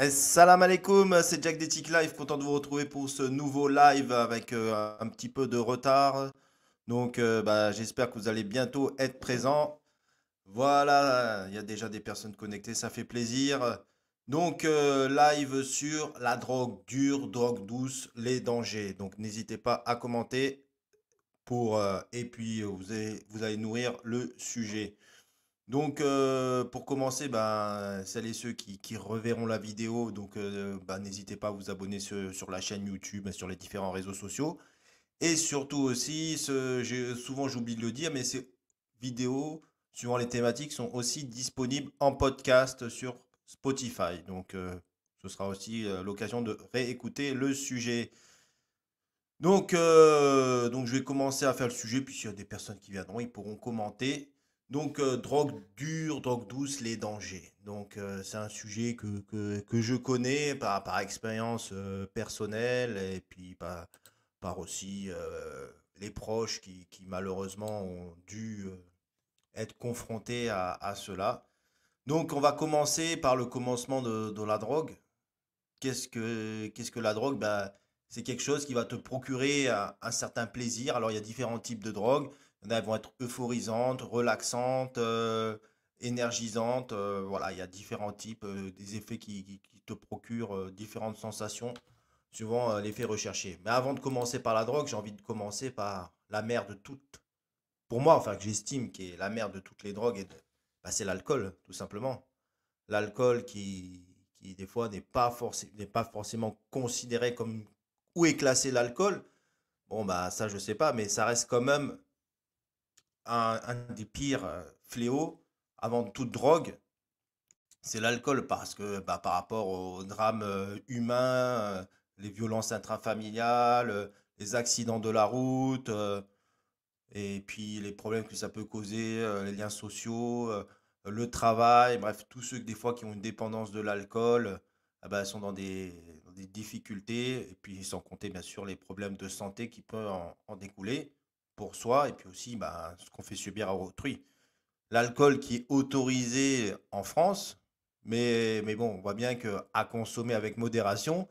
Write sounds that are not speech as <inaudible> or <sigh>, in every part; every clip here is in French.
Salam alaikum, c'est Jack d'Ethic Live, content de vous retrouver pour ce nouveau live avec euh, un petit peu de retard. Donc euh, bah, j'espère que vous allez bientôt être présents. Voilà, il y a déjà des personnes connectées, ça fait plaisir. Donc euh, live sur la drogue dure, drogue douce, les dangers. Donc n'hésitez pas à commenter pour et puis vous allez nourrir le sujet. Donc, euh, pour commencer, ben, celles et ceux qui, reverront la vidéo, donc euh, ben, n'hésitez pas à vous abonner sur, la chaîne YouTube sur les différents réseaux sociaux. Et surtout aussi, souvent j'oublie de le dire, mais ces vidéos, suivant les thématiques, sont aussi disponibles en podcast sur Spotify. Donc, euh, ce sera aussi l'occasion de réécouter le sujet. Donc, donc, je vais commencer à faire le sujet, puis s'il y a des personnes qui viendront, ils pourront commenter. Donc, euh, drogue dure, drogue douce, les dangers. Donc, euh, c'est un sujet que, que, que je connais par, par expérience euh, personnelle et puis par, par aussi les proches qui, qui malheureusement ont dû être confrontés à, à cela. Donc, on va commencer par le commencement de, de la drogue. Qu'est-ce que, que la drogue? Bah, c'est quelque chose qui va te procurer un, un certain plaisir. Alors, il y a différents types de drogues. Qui vont être euphorisantes, relaxantes, euh, énergisantes. euh, voilà, il y a différents types, euh, des effets qui, te procurent différentes sensations, suivant l'effet recherché. Mais avant de commencer par la drogue, j'ai envie de commencer par la mère de toutes. Pour moi, enfin, que j'estime qui est la mère de toutes les drogues, bah, c'est l'alcool, tout simplement. L'alcool qui, qui, des fois, n'est pas, pas forcément considéré comme où est classé l'alcool. Bon, bah, ça, je sais pas, mais ça reste quand même un, des pires euh, fléaux avant toute drogue, c'est l'alcool parce que bah, par rapport au drame euh, humain, euh, les violences intrafamiliales, les accidents de la route, et puis les problèmes que ça peut causer, les liens sociaux, le travail, bref, tous ceux des fois qui ont une dépendance de l'alcool, ah bah, sont dans des, difficultés, et puis sans compter bien sûr les problèmes de santé qui peuvent en, en découler pour soi, et puis aussi bah, ce qu'on fait subir à autrui. L'alcool qui est autorisé en France, mais, mais bon, on voit bien que à consommer avec modération,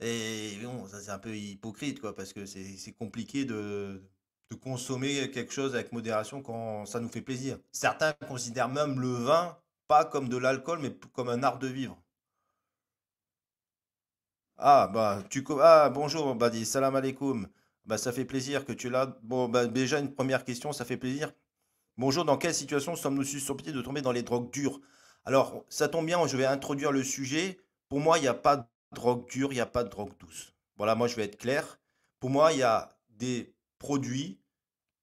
et bon, ça c'est un peu hypocrite, quoi, parce que c'est compliqué de, consommer quelque chose avec modération quand ça nous fait plaisir. Certains considèrent même le vin pas comme de l'alcool, mais comme un art de vivre. Ah, bah, tu, ah, bonjour, Badi, salam alaikum. Bah, ça fait plaisir que tu es là. Bon, bah, déjà, une première question, ça fait plaisir. Bonjour, dans quelle situation sommes-nous susceptibles de tomber dans les drogues dures? Alors, ça tombe bien, je vais introduire le sujet. Pour moi, il n'y a pas de drogue dure, il n'y a pas de drogue douce. Voilà, moi, je vais être clair. Pour moi, il y a des produits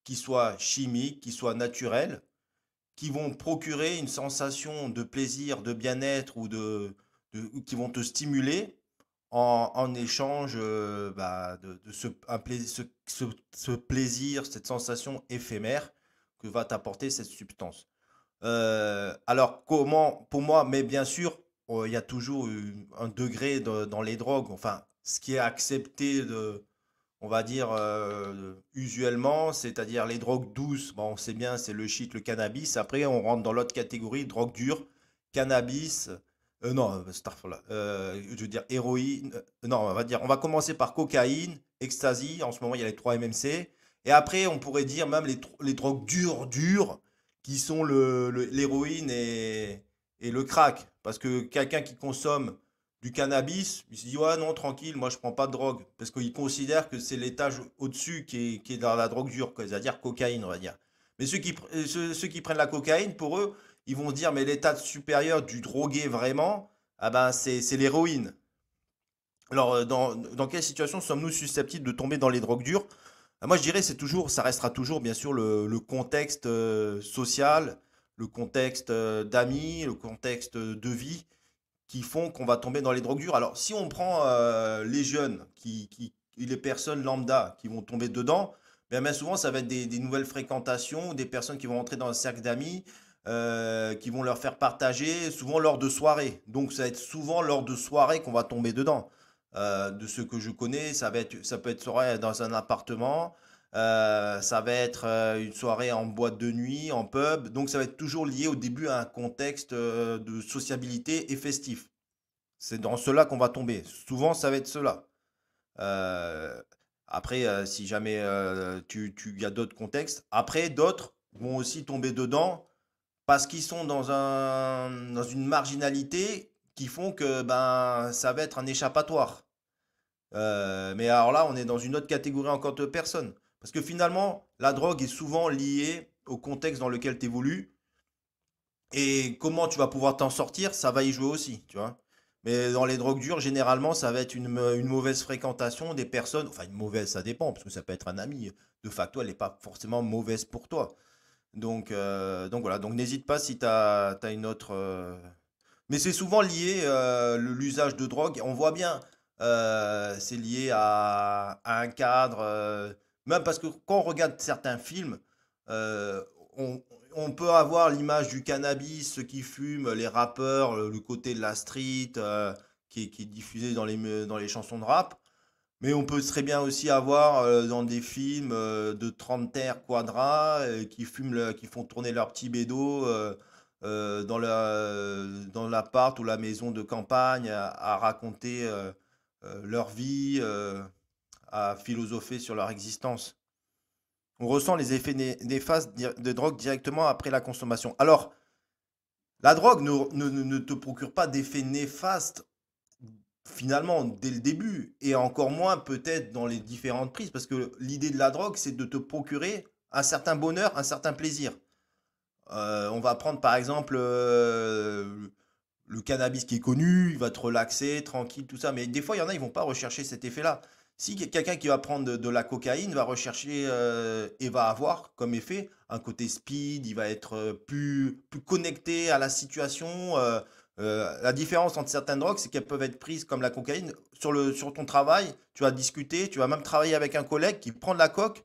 qui soient chimiques, qui soient naturels, qui vont procurer une sensation de plaisir, de bien-être ou de, qui vont te stimuler en, échange euh, bah, de, ce, plaisir, cette sensation éphémère que va t'apporter cette substance. Euh, alors, comment, pour moi, mais bien sûr, euh, il y a toujours un degré de- dans les drogues, enfin, ce qui est accepté on va dire, euh, usuellement, c'est-à-dire les drogues douces, bon, on sait bien, c'est le shit, le cannabis. Après, on rentre dans l'autre catégorie, drogue dure, cannabis, euh, non, euh, astaghfirullah, euh, je veux dire héroïne, euh, non, on va dire, on va commencer par cocaïne, ecstasy, en ce moment, il y a les 3 MMC. Et après, on pourrait dire même les, drogues dures, dures, qui sont l'héroïne et, le crack. Parce que quelqu'un qui consomme du cannabis, il se dit, ouais, non, tranquille, moi je prends pas de drogue. Parce qu'il considère que c'est l'étage au-dessus qui est, dans la drogue dure, c'est-à-dire cocaïne, on va dire. Mais ceux qui prennent la cocaïne, pour eux, ils vont dire, mais l'état supérieur du drogué vraiment, ah ben, c'est, l'héroïne. Alors, euh, dans, dans quelle situation sommes-nous susceptibles de tomber dans les drogues dures? Ah, Moi, je dirais, c'est toujours, ça restera toujours, bien sûr, le, contexte euh, social, le contexte euh, d'amis, le contexte de vie qui font qu'on va tomber dans les drogues dures. Alors, si on prend les jeunes, qui, qui, les personnes lambda qui vont tomber dedans, bien, bien souvent, ça va être des, des nouvelles fréquentations, des personnes qui vont entrer dans un cercle d'amis, euh, qui vont leur faire partager, souvent lors de soirées. Donc, ça va être souvent lors de soirées qu'on va tomber dedans. Euh, de ce que je connais, ça va être, ça peut être soirée dans un appartement, euh, ça va être une soirée en boîte de nuit, en pub. Donc, ça va être toujours lié au début à un contexte de sociabilité et festif. C'est dans cela qu'on va tomber. Souvent, ça va être cela. Après, si jamais euh, tu, tu, y a d'autres contextes. Après, d'autres vont aussi tomber dedans parce qu'ils sont dans un, dans une marginalité qui font que ben, ça va être un échappatoire. mais alors là, on est dans une autre catégorie encore de personnes. Parce que finalement, la drogue est souvent liée au contexte dans lequel tu évolues. Et comment tu vas pouvoir t'en sortir, ça va y jouer aussi, tu vois. Mais dans les drogues dures, généralement, ça va être une, mauvaise fréquentation des personnes. Enfin, une mauvaise, ça dépend, parce que ça peut être un ami. De facto, elle n'est pas forcément mauvaise pour toi. Donc, euh, donc voilà, donc n'hésite pas si tu as, une autre... Euh, mais c'est souvent lié, euh, l'usage de drogue. On voit bien, c'est lié à, un cadre. même parce que quand on regarde certains films, on, peut avoir l'image du cannabis, ceux qui fument, les rappeurs, le, côté de la street euh, qui, est, diffusé dans les, dans les chansons de rap. Mais on peut très bien aussi avoir euh, dans des films euh, de trentenaires quadras qui, fument qui font tourner leur petit bédo dans, la, dans l'appart ou la maison de campagne à raconter leur vie, à philosopher sur leur existence. On ressent les effets néfastes de drogue directement après la consommation. Alors, la drogue ne, te procure pas d'effets néfastes finalement dès le début et encore moins peut-être dans les différentes prises parce que l'idée de la drogue c'est de te procurer un certain bonheur, un certain plaisir. Euh, on va prendre par exemple euh, le cannabis qui est connu, il va te relaxer, tranquille, tout ça, mais des fois il y en a, ils vont pas rechercher cet effet-là. Si quelqu'un qui va prendre de, la cocaïne va rechercher euh, et va avoir comme effet un côté speed, il va être plus, plus connecté à la situation. Euh, la différence entre certaines drogues, c'est qu'elles peuvent être prises comme la cocaïne sur, le, sur ton travail. Tu vas discuter, tu vas même travailler avec un collègue qui prend de la coque.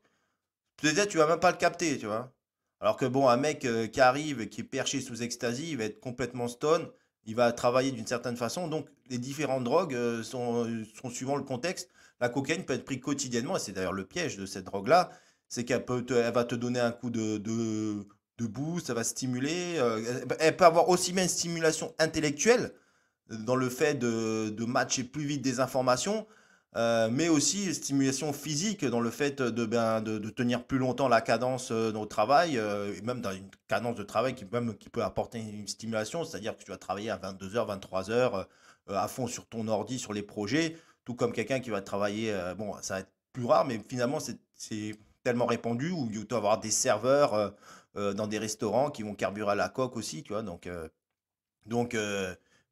Peut-être tu vas même pas le capter, tu vois. Alors que bon, un mec qui arrive, qui est perché sous ecstasy, il va être complètement stone, il va travailler d'une certaine façon. Donc les différentes drogues sont, sont suivant le contexte la cocaïne peut être prise quotidiennement, et c'est d'ailleurs le piège de cette drogue-là, c'est qu'elle va te donner un coup de, de, de boost, ça va stimuler. Euh, elle peut avoir aussi bien une stimulation intellectuelle dans le fait de, matcher plus vite des informations, euh, mais aussi une stimulation physique dans le fait de, ben, de, tenir plus longtemps la cadence euh, au travail, et même dans une cadence de travail qui, même, qui peut apporter une stimulation, c'est-à-dire que tu vas travailler à 22h, 23h à fond sur ton ordi, sur les projets comme quelqu'un qui va travailler, bon, ça va être plus rare, mais finalement, c'est tellement répandu, où il doit avoir des serveurs dans des restaurants qui vont carburer à la coque aussi, tu vois. Donc, donc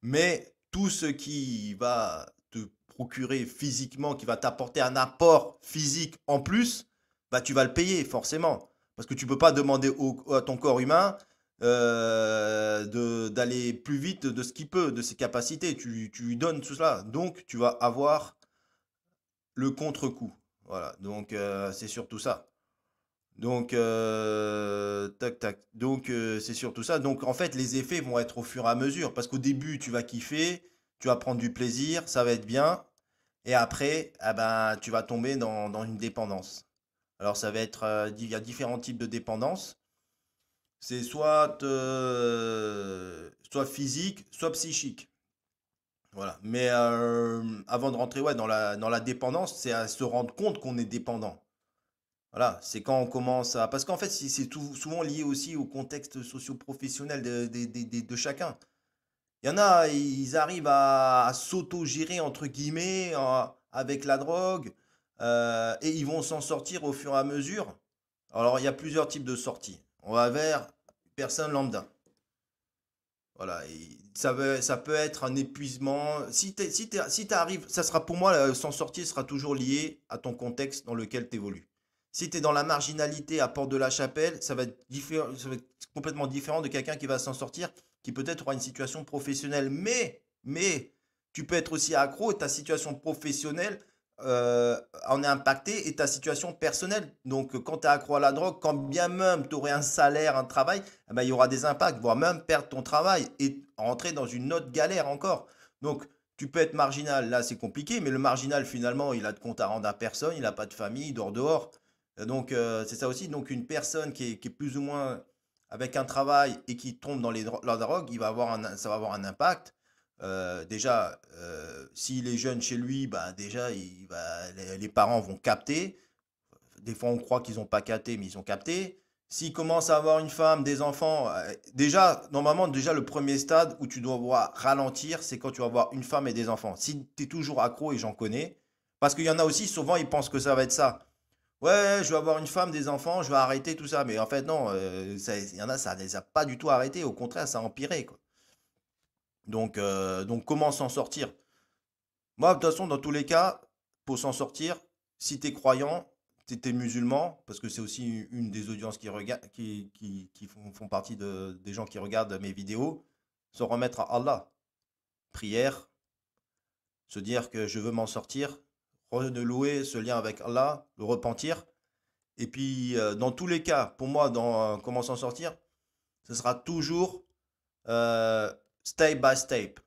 mais tout ce qui va te procurer physiquement, qui va t'apporter un apport physique en plus, bah, tu vas le payer forcément. Parce que tu peux pas demander à ton corps humain euh, d'aller plus vite de ce qu'il peut, de ses capacités. Tu, tu, lui donnes tout cela. Donc, tu vas avoir le contre-coup. Voilà. Donc, euh, c'est surtout ça. Donc, euh, tac, tac. Donc, c'est surtout ça. Donc, en fait, les effets vont être au fur et à mesure. Parce qu'au début, tu vas kiffer, tu vas prendre du plaisir, ça va être bien. Et après, eh ben, tu vas tomber dans, une dépendance. Alors, ça va être. il y a différents types de dépendance. C'est soit, euh, physique, soit psychique. Voilà. Mais euh, avant de rentrer ouais, dans la dépendance, c'est à se rendre compte qu'on est dépendant. Voilà, c'est quand on commence à... Parce qu'en fait, c'est souvent lié aussi au contexte socio-professionnel de, chacun. Il y en a, ils arrivent à, s'auto-gérer, entre guillemets, avec la drogue, euh, et ils vont s'en sortir au fur et à mesure. Alors, il y a plusieurs types de sorties. On va vers personne lambda. Voilà, ça, peut être un épuisement. Si tu si ça sera pour moi, s'en sortir sera toujours lié à ton contexte dans lequel tu évolues. Si tu es dans la marginalité à Porte de la Chapelle, ça va être, complètement différent de quelqu'un qui va s'en sortir, qui peut-être aura une situation professionnelle. Mais, mais, tu peux être aussi accro et ta situation professionnelle euh, en est impacté et ta situation personnelle. Donc, quand tu es accro à la drogue, quand bien même tu aurais un salaire, un travail, eh ben, il y aura des impacts, voire même perdre ton travail et rentrer dans une autre galère encore. Donc, tu peux être marginal, là c'est compliqué, mais le marginal finalement, il a de compte à rendre à personne, il n'a pas de famille, il dort dehors. Donc, euh, c'est ça aussi. Donc, une personne qui est, plus ou moins avec un travail et qui tombe dans les la drogue, il va avoir ça va avoir un impact. euh, déjà, euh, s'il est jeune chez lui, bah, déjà, les, parents vont capter. Des fois, on croit qu'ils n'ont pas capté, mais ils ont capté. S'il commence à avoir une femme, des enfants, euh, déjà, normalement, déjà, le premier stade où tu dois voir ralentir, c'est quand tu vas avoir une femme et des enfants. Si tu es toujours accro, et j'en connais, parce qu'il y en a aussi, souvent, ils pensent que ça va être ça. Ouais, je vais avoir une femme, des enfants, je vais arrêter tout ça. Mais en fait, non, euh, il y en a, ça ne les a pas du tout arrêtés. Au contraire, ça a empiré. Donc, euh, donc comment s'en sortir? Moi, de toute façon, dans tous les cas, pour s'en sortir, si tu es croyant, tu es musulman, parce que c'est aussi une des audiences qui, qui, qui, qui font, font partie de- des gens qui regardent mes vidéos, se remettre à Allah. Prière, se dire que je veux m'en sortir, renouer ce lien avec Allah, le repentir. Et puis, euh, dans tous les cas, pour moi, dans euh, comment s'en sortir, ce sera toujours euh, step by step.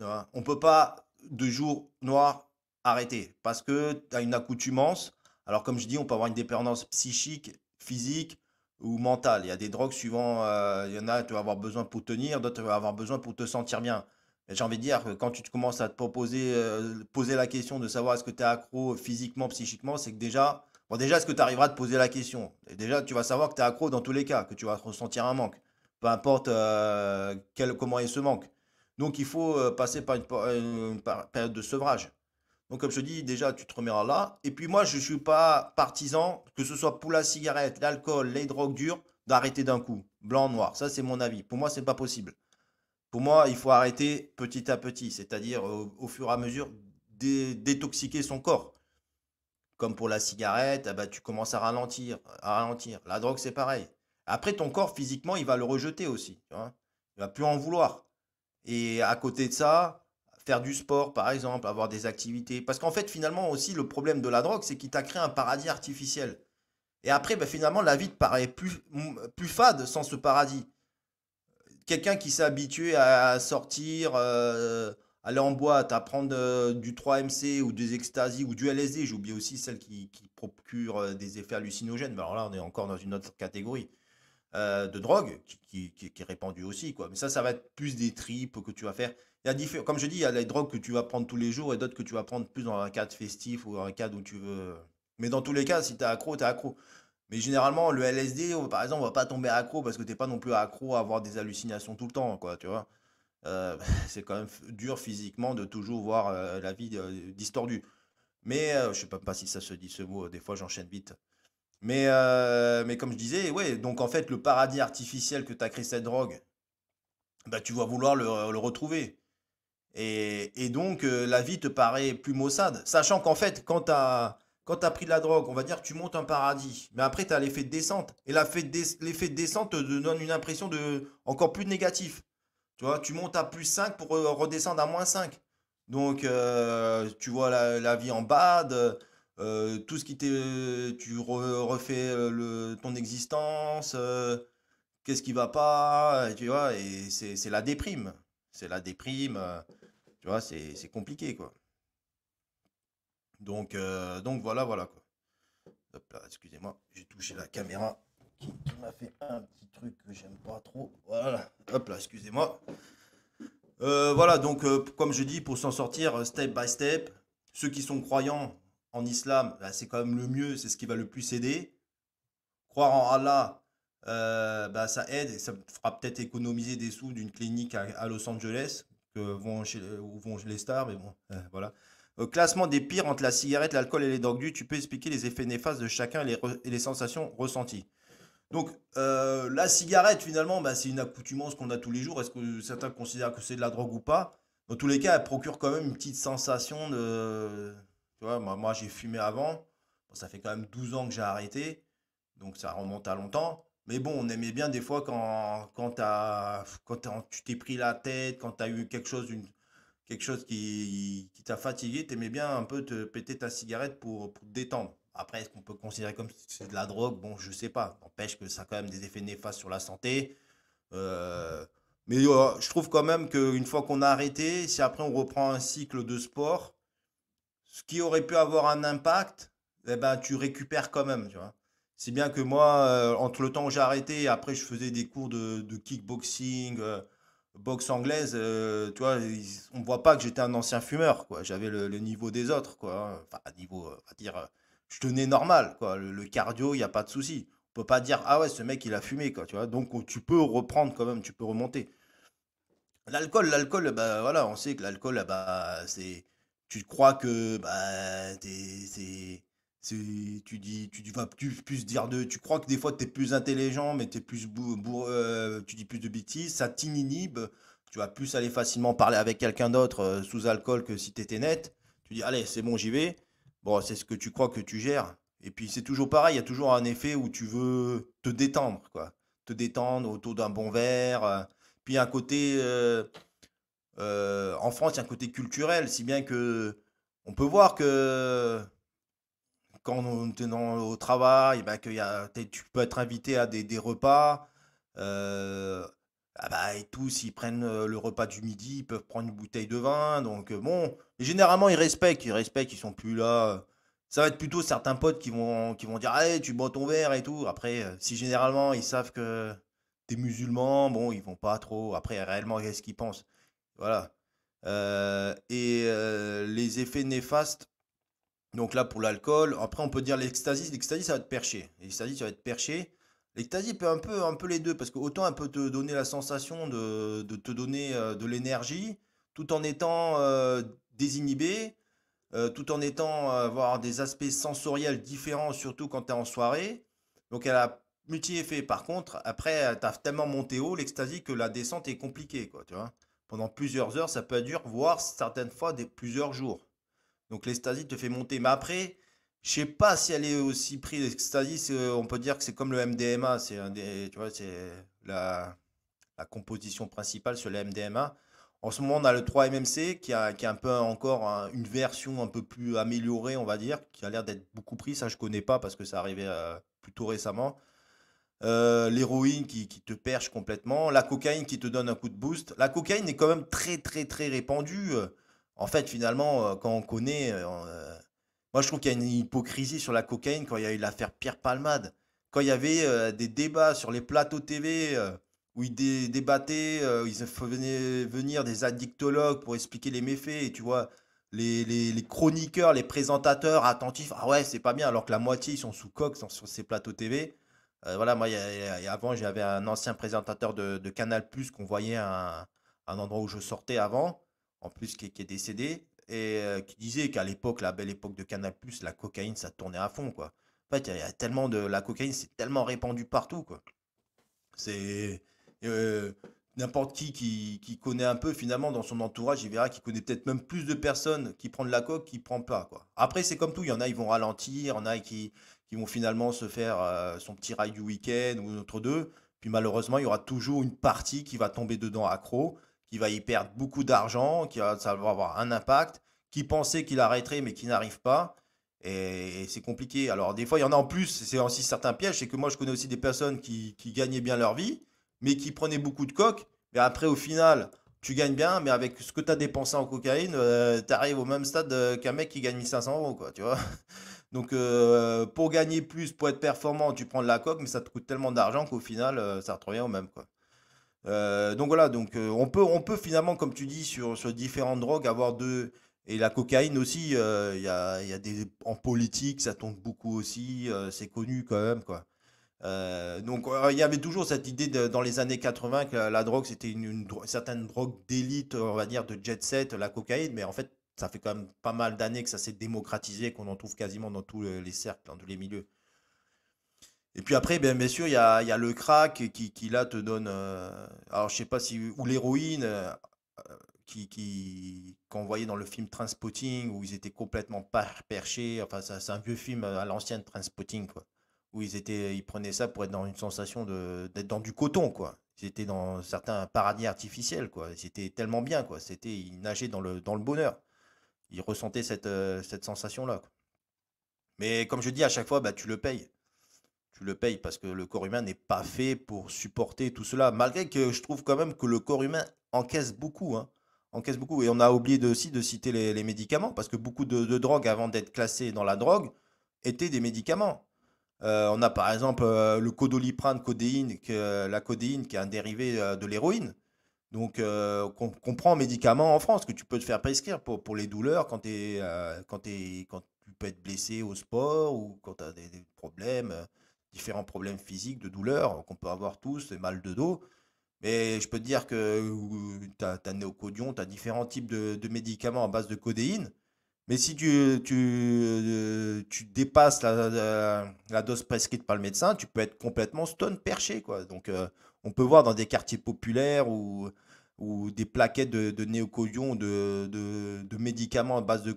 On ne peut pas de jour noir arrêter parce que tu as une accoutumance. Alors, comme je dis, on peut avoir une dépendance psychique, physique ou mentale. Il y a des drogues suivant, il y en a, tu vas avoir besoin pour tenir, d'autres, tu vas avoir besoin pour te sentir bien. J'ai envie de dire que quand tu te commences à te euh, poser la question de savoir est-ce que tu es accro physiquement, psychiquement, c'est que déjà, bon, déjà, est-ce que tu arriveras à te poser la question? Déjà, tu vas savoir que tu es accro dans tous les cas, que tu vas ressentir un manque, peu importe euh, quel, comment est ce manque. Donc, il faut euh, passer par une, période de sevrage. Donc, comme je te dis, déjà, tu te remets là. Et puis, moi, je ne suis pas partisan, que ce soit pour la cigarette, l'alcool, les drogues dures, d'arrêter d'un coup. Blanc, noir. Ça, c'est mon avis. Pour moi, c'est pas possible. Pour moi, il faut arrêter petit à petit, c'est-à-dire au, au fur et à mesure dé- détoxiquer son corps. Comme pour la cigarette, eh ben, tu commences à ralentir, à ralentir. La drogue, c'est pareil. Après, ton corps, physiquement, il va le rejeter aussi. Tu vois. Il va plus en vouloir. Et à côté de ça, faire du sport, par exemple, avoir des activités. Parce qu'en fait, finalement, aussi, le problème de la drogue, c'est qu'il t'a créé un paradis artificiel. Et après, ben, finalement, la vie te paraît plus fade sans ce paradis quelqu'un qui s'est habitué à sortir, euh, aller en boîte, à prendre euh, du 3MC ou des ecstasy ou du LSD, j'ai aussi celle qui, qui procure euh, des effets hallucinogènes, alors là on est encore dans une autre catégorie de drogue qui, est répandue aussi, quoi. Mais ça, ça va être plus des tripes que tu vas faire. Comme je dis, il y a les drogues que tu vas prendre tous les jours et d'autres que tu vas prendre plus dans un cadre festif ou un cadre où tu veux. Mais dans tous les cas, si tu es accro, tu es accro. Mais généralement, le LSD, par exemple, on va pas tomber accro parce que t'es pas non plus accro à avoir des hallucinations tout le temps, quoi, tu vois. Euh, <laughs> c'est quand même dur physiquement de toujours voir euh, la vie euh, distordue. Mais euh, je sais même pas si ça se dit ce mot, des fois j'enchaîne vite. Mais, mais comme je disais, ouais, donc en fait, le paradis artificiel que t'as créé cette drogue, bah, tu vas vouloir le, retrouver. Et, et donc, la vie te paraît plus maussade. Sachant qu'en fait, quand tu as, quand tu pris de la drogue, on va dire tu montes un paradis. Mais après, tu as l'effet de descente. Et l'effet de, de descente te donne une impression de encore plus négatif. Tu vois, tu montes à plus 5 pour euh, redescendre à moins 5. Donc, euh, tu vois la, vie en bad. euh, tout ce qui t'est. Tu re- refais ton existence. qu'est-ce qui va pas. Tu vois, et c'est la déprime. C'est la déprime. tu vois, c'est compliqué, quoi. Donc, euh, donc voilà, voilà, quoi. Hop là, excusez-moi, j'ai touché la caméra qui, m'a fait un petit truc que j'aime pas trop. Voilà, hop là, excusez-moi. Euh, voilà, donc euh, comme je dis, pour s'en sortir step by step, ceux qui sont croyants en islam, c'est quand même le mieux, c'est ce qui va le plus aider. Croire en Allah, euh, bah, ça aide et ça fera peut-être économiser des sous d'une clinique à, à Los Angeles que vont chez, où vont les stars, mais bon, voilà. Classement des pires entre la cigarette, l'alcool et les drogues dures, tu peux expliquer les effets néfastes de chacun et les, sensations ressenties. Donc, euh, la cigarette, finalement, bah, c'est une accoutumance qu'on a tous les jours. Est-ce que certains considèrent que c'est de la drogue ou pas? Dans tous les cas, elle procure quand même une petite sensation de... Tu vois, moi, j'ai fumé avant. Ça fait quand même 12 ans que j'ai arrêté. Donc, ça remonte à longtemps. Mais bon, on aimait bien des fois quand, quand, quand tu t'es pris la tête, quand tu as eu quelque chose, une- quelque chose qui, qui t'a fatigué, tu aimais bien un peu te péter ta cigarette pour, pour te détendre. Après, est-ce qu'on peut considérer comme si c'est de la drogue? Bon, je sais pas. N'empêche que ça a quand même des effets néfastes sur la santé. Euh, mais euh, je trouve quand même qu'une fois qu'on a arrêté, si après on reprend un cycle de sport, ce qui aurait pu avoir un impact, eh ben, tu récupères quand même, tu vois. C'est bien que moi, euh, entre le temps où j'ai arrêté après je faisais des cours de, kickboxing, boxe anglaise, euh, tu vois, on ne voit pas que j'étais un ancien fumeur, quoi. J'avais le, niveau des autres, quoi. Enfin, niveau, on va dire, je tenais normal, quoi. Le, cardio, il n'y a pas de souci. On peut pas dire, ah ouais, ce mec, il a fumé, quoi, tu vois. Donc, tu peux reprendre quand même, tu peux remonter. L'alcool, l'alcool, bah voilà, on sait que l'alcool, bah, c'est. Tu crois que bah, c'est tu dis, tu vas dire de. Tu crois que des fois tu es plus intelligent, mais es plus euh, tu dis plus de bêtises, ça t'inhibe. Tu vas plus aller facilement parler avec quelqu'un d'autre euh, sous alcool que si tu étais net. Tu dis, allez, c'est bon, j'y vais. Bon, c'est ce que tu crois que tu gères. Et puis c'est toujours pareil, il y a toujours un effet où tu veux te détendre, quoi. Te détendre autour d'un bon verre. Euh. Puis un côté. en France, il y a un côté culturel, si bien que on peut voir que quand on est au travail, bah, que y a, tu peux être invité à des, repas. Euh, ah bah, et tous, ils prennent euh, le repas du midi, ils peuvent prendre une bouteille de vin. Donc, euh, bon, généralement, ils respectent, ils respectent, ils sont plus là. Ça va être plutôt certains potes qui vont, qui vont dire tu bois ton verre et tout. Après, si généralement, ils savent que t'es musulman, bon, ils vont pas trop. Après, réellement, qu'est-ce qu'ils pensent? Voilà. et les effets néfastes, donc là, pour l'alcool, après, on peut dire l'ecstasy. L'ecstasy, ça va être perché. L'ecstasy, ça va être perché. L'ecstasy peut un peu, un peu les deux, parce que autant elle peut te donner la sensation de, te donner euh, de l'énergie, tout en étant euh, désinhibé, euh, tout en étant avoir des aspects sensoriels différents, surtout quand tu es en soirée. Donc elle a multi-effets. Par contre, après, tu as tellement monté haut l'ecstasy que la descente est compliquée, quoi. Pendant plusieurs heures, ça peut durer, voire certaines fois des, plusieurs jours. Donc l'ecstasy te fait monter. Mais après, je sais pas si elle est aussi prise. L'ecstasy, on peut dire que c'est comme le MDMA. C'est la, composition principale sur le MDMA. En ce moment, on a le 3-MMC qui a, a un peu encore une version un peu plus améliorée, on va dire, qui a l'air d'être beaucoup pris. Ça, je connais pas parce que ça arrivait euh, plutôt récemment. Euh, l'héroïne qui, qui, te perche complètement, la cocaïne qui te donne un coup de boost. La cocaïne est quand même très très très répandue. En fait, finalement, euh, quand on connaît, euh, euh, moi je trouve qu'il y a une hypocrisie sur la cocaïne quand il y a eu l'affaire Pierre Palmade. Quand il y avait des débats sur les plateaux TV où ils débattaient, ils faisaient venir des addictologues pour expliquer les méfaits, et tu vois, les, chroniqueurs, les présentateurs attentifs, ah ouais, c'est pas bien, alors que la moitié ils sont sous coque sur ces plateaux TV. voilà, moi, avant, j'avais un ancien présentateur de, Canal qu'on voyait à un, endroit où je sortais avant en plus qui, est décédé, et euh, qui disait qu'à l'époque, la belle époque de Canal+, la cocaïne, ça tournait à fond, quoi. En fait, il y, a tellement de... La cocaïne, c'est tellement répandu partout, quoi. C'est... Euh, n'importe qui, qui, connaît un peu, finalement, dans son entourage, il verra qu'il connaît peut-être même plus de personnes qui prennent la coque qui ne prennent pas, quoi. Après, c'est comme tout, il y en a, ils vont ralentir, il y en a qui, vont finalement se faire euh, son petit rail du week-end ou autre deux, puis malheureusement, il y aura toujours une partie qui va tomber dedans accro, qui va y perdre beaucoup d'argent, qui va, ça va avoir un impact, qui pensait qu'il arrêterait mais qui n'arrive pas. Et, c'est compliqué. Alors, des fois, il y en a en plus, c'est aussi certains pièges. C'est que moi, je connais aussi des personnes qui, gagnaient bien leur vie, mais qui prenaient beaucoup de coques. Mais après, au final, tu gagnes bien, mais avec ce que tu as dépensé en cocaïne, euh, tu arrives au même stade euh, qu'un mec qui gagne 1500 euros, quoi, tu vois. <laughs> Donc, euh, pour gagner plus, pour être performant, tu prends de la coque, mais ça te coûte tellement d'argent qu'au final, ça te revient au même, quoi. Euh, donc voilà, donc euh, on peut, on peut finalement, comme tu dis, sur, différentes drogues, avoir deux. Et la cocaïne aussi, euh, il y, a, y, a, des. En politique, ça tombe beaucoup aussi, c'est connu quand même, quoi. donc il y avait toujours cette idée dans les années 80 que la, drogue c'était une, certaine drogue d'élite, on va dire, de jet set, la cocaïne, mais en fait ça fait quand même pas mal d'années que ça s'est démocratisé, qu'on en trouve quasiment dans tous les cercles, dans tous les milieux. Et puis après, bien, sûr, il y a, le crack qui, là te donne. Euh, alors, je sais pas si. Ou l'héroïne, euh, qui, qu'on voyait dans le film Transpotting, où ils étaient complètement perchés. Enfin, c'est un vieux film à l'ancienne Transpotting, quoi. Où ils, étaient, ils prenaient ça pour être dans une sensation d'être dans du coton, quoi. Ils étaient dans certains paradis artificiels, quoi. C'était tellement bien, quoi. Ils nageaient dans le, dans le bonheur. Ils ressentaient cette, euh, cette sensation-là. Mais comme je dis à chaque fois, bah, tu le payes tu le payes parce que le corps humain n'est pas fait pour supporter tout cela. Malgré que je trouve quand même que le corps humain encaisse beaucoup. Hein, encaisse beaucoup. Et on a oublié aussi de citer les, médicaments parce que beaucoup de, drogues, avant d'être classées dans la drogue, étaient des médicaments. Euh, on a par exemple euh, le codoliprane, codéine, la codéine qui est un dérivé euh, de l'héroïne. Donc, qu'on comprend médicaments en France que tu peux te faire prescrire pour, les douleurs quand, tu peux être blessé au sport ou quand tu as des, problèmes, différents problèmes physiques, de douleurs qu'on peut avoir tous, des mal de dos. Mais je peux te dire que tu as, as, néocodion, tu as différents types de, médicaments à base de codéine. Mais si tu, tu, tu dépasses la, la, dose prescrite par le médecin, tu peux être complètement stone perché. Quoi. Donc, on peut voir dans des quartiers populaires ou, ou des plaquettes de, de néocodion, de, de, médicaments à base de,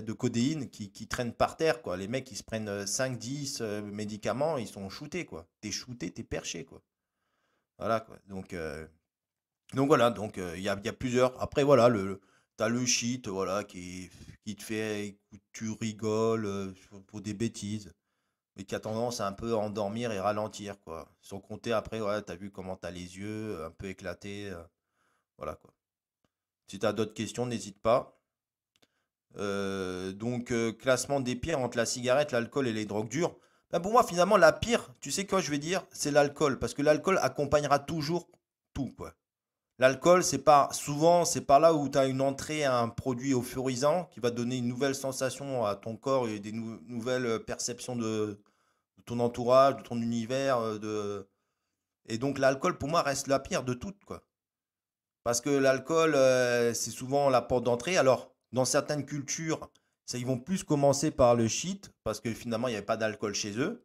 de codéine qui, traînent par terre. Quoi. Les mecs, ils se prennent 5-10 euh, médicaments, ils sont shootés. Quoi. T'es shooté, t'es perché. Quoi. Voilà. Donc, euh, donc voilà, donc euh, il y, a, y, a, plusieurs. Après, voilà, le, t'as le shit voilà, qui, qui te fait, tu rigoles pour des bêtises mais qui a tendance à un peu endormir et ralentir, quoi. Sans compter après, ouais, t'as vu comment t'as les yeux un peu éclatés. Euh, voilà, quoi. Si t'as d'autres questions, n'hésite pas. Euh, donc, euh, classement des pires entre la cigarette, l'alcool et les drogues dures. Ben pour moi, finalement, la pire, tu sais quoi je vais dire C'est l'alcool. Parce que l'alcool accompagnera toujours tout. L'alcool, c'est pas souvent, c'est par là où tu as une entrée à un produit euphorisant qui va donner une nouvelle sensation à ton corps et des nouvelles perceptions de, ton entourage, de ton univers. Euh, de... Et donc l'alcool, pour moi, reste la pire de toutes. Parce que l'alcool, euh, c'est souvent la porte d'entrée. Alors, dans certaines cultures, ils vont plus commencer par le shit, parce que finalement, il n'y avait pas d'alcool chez eux.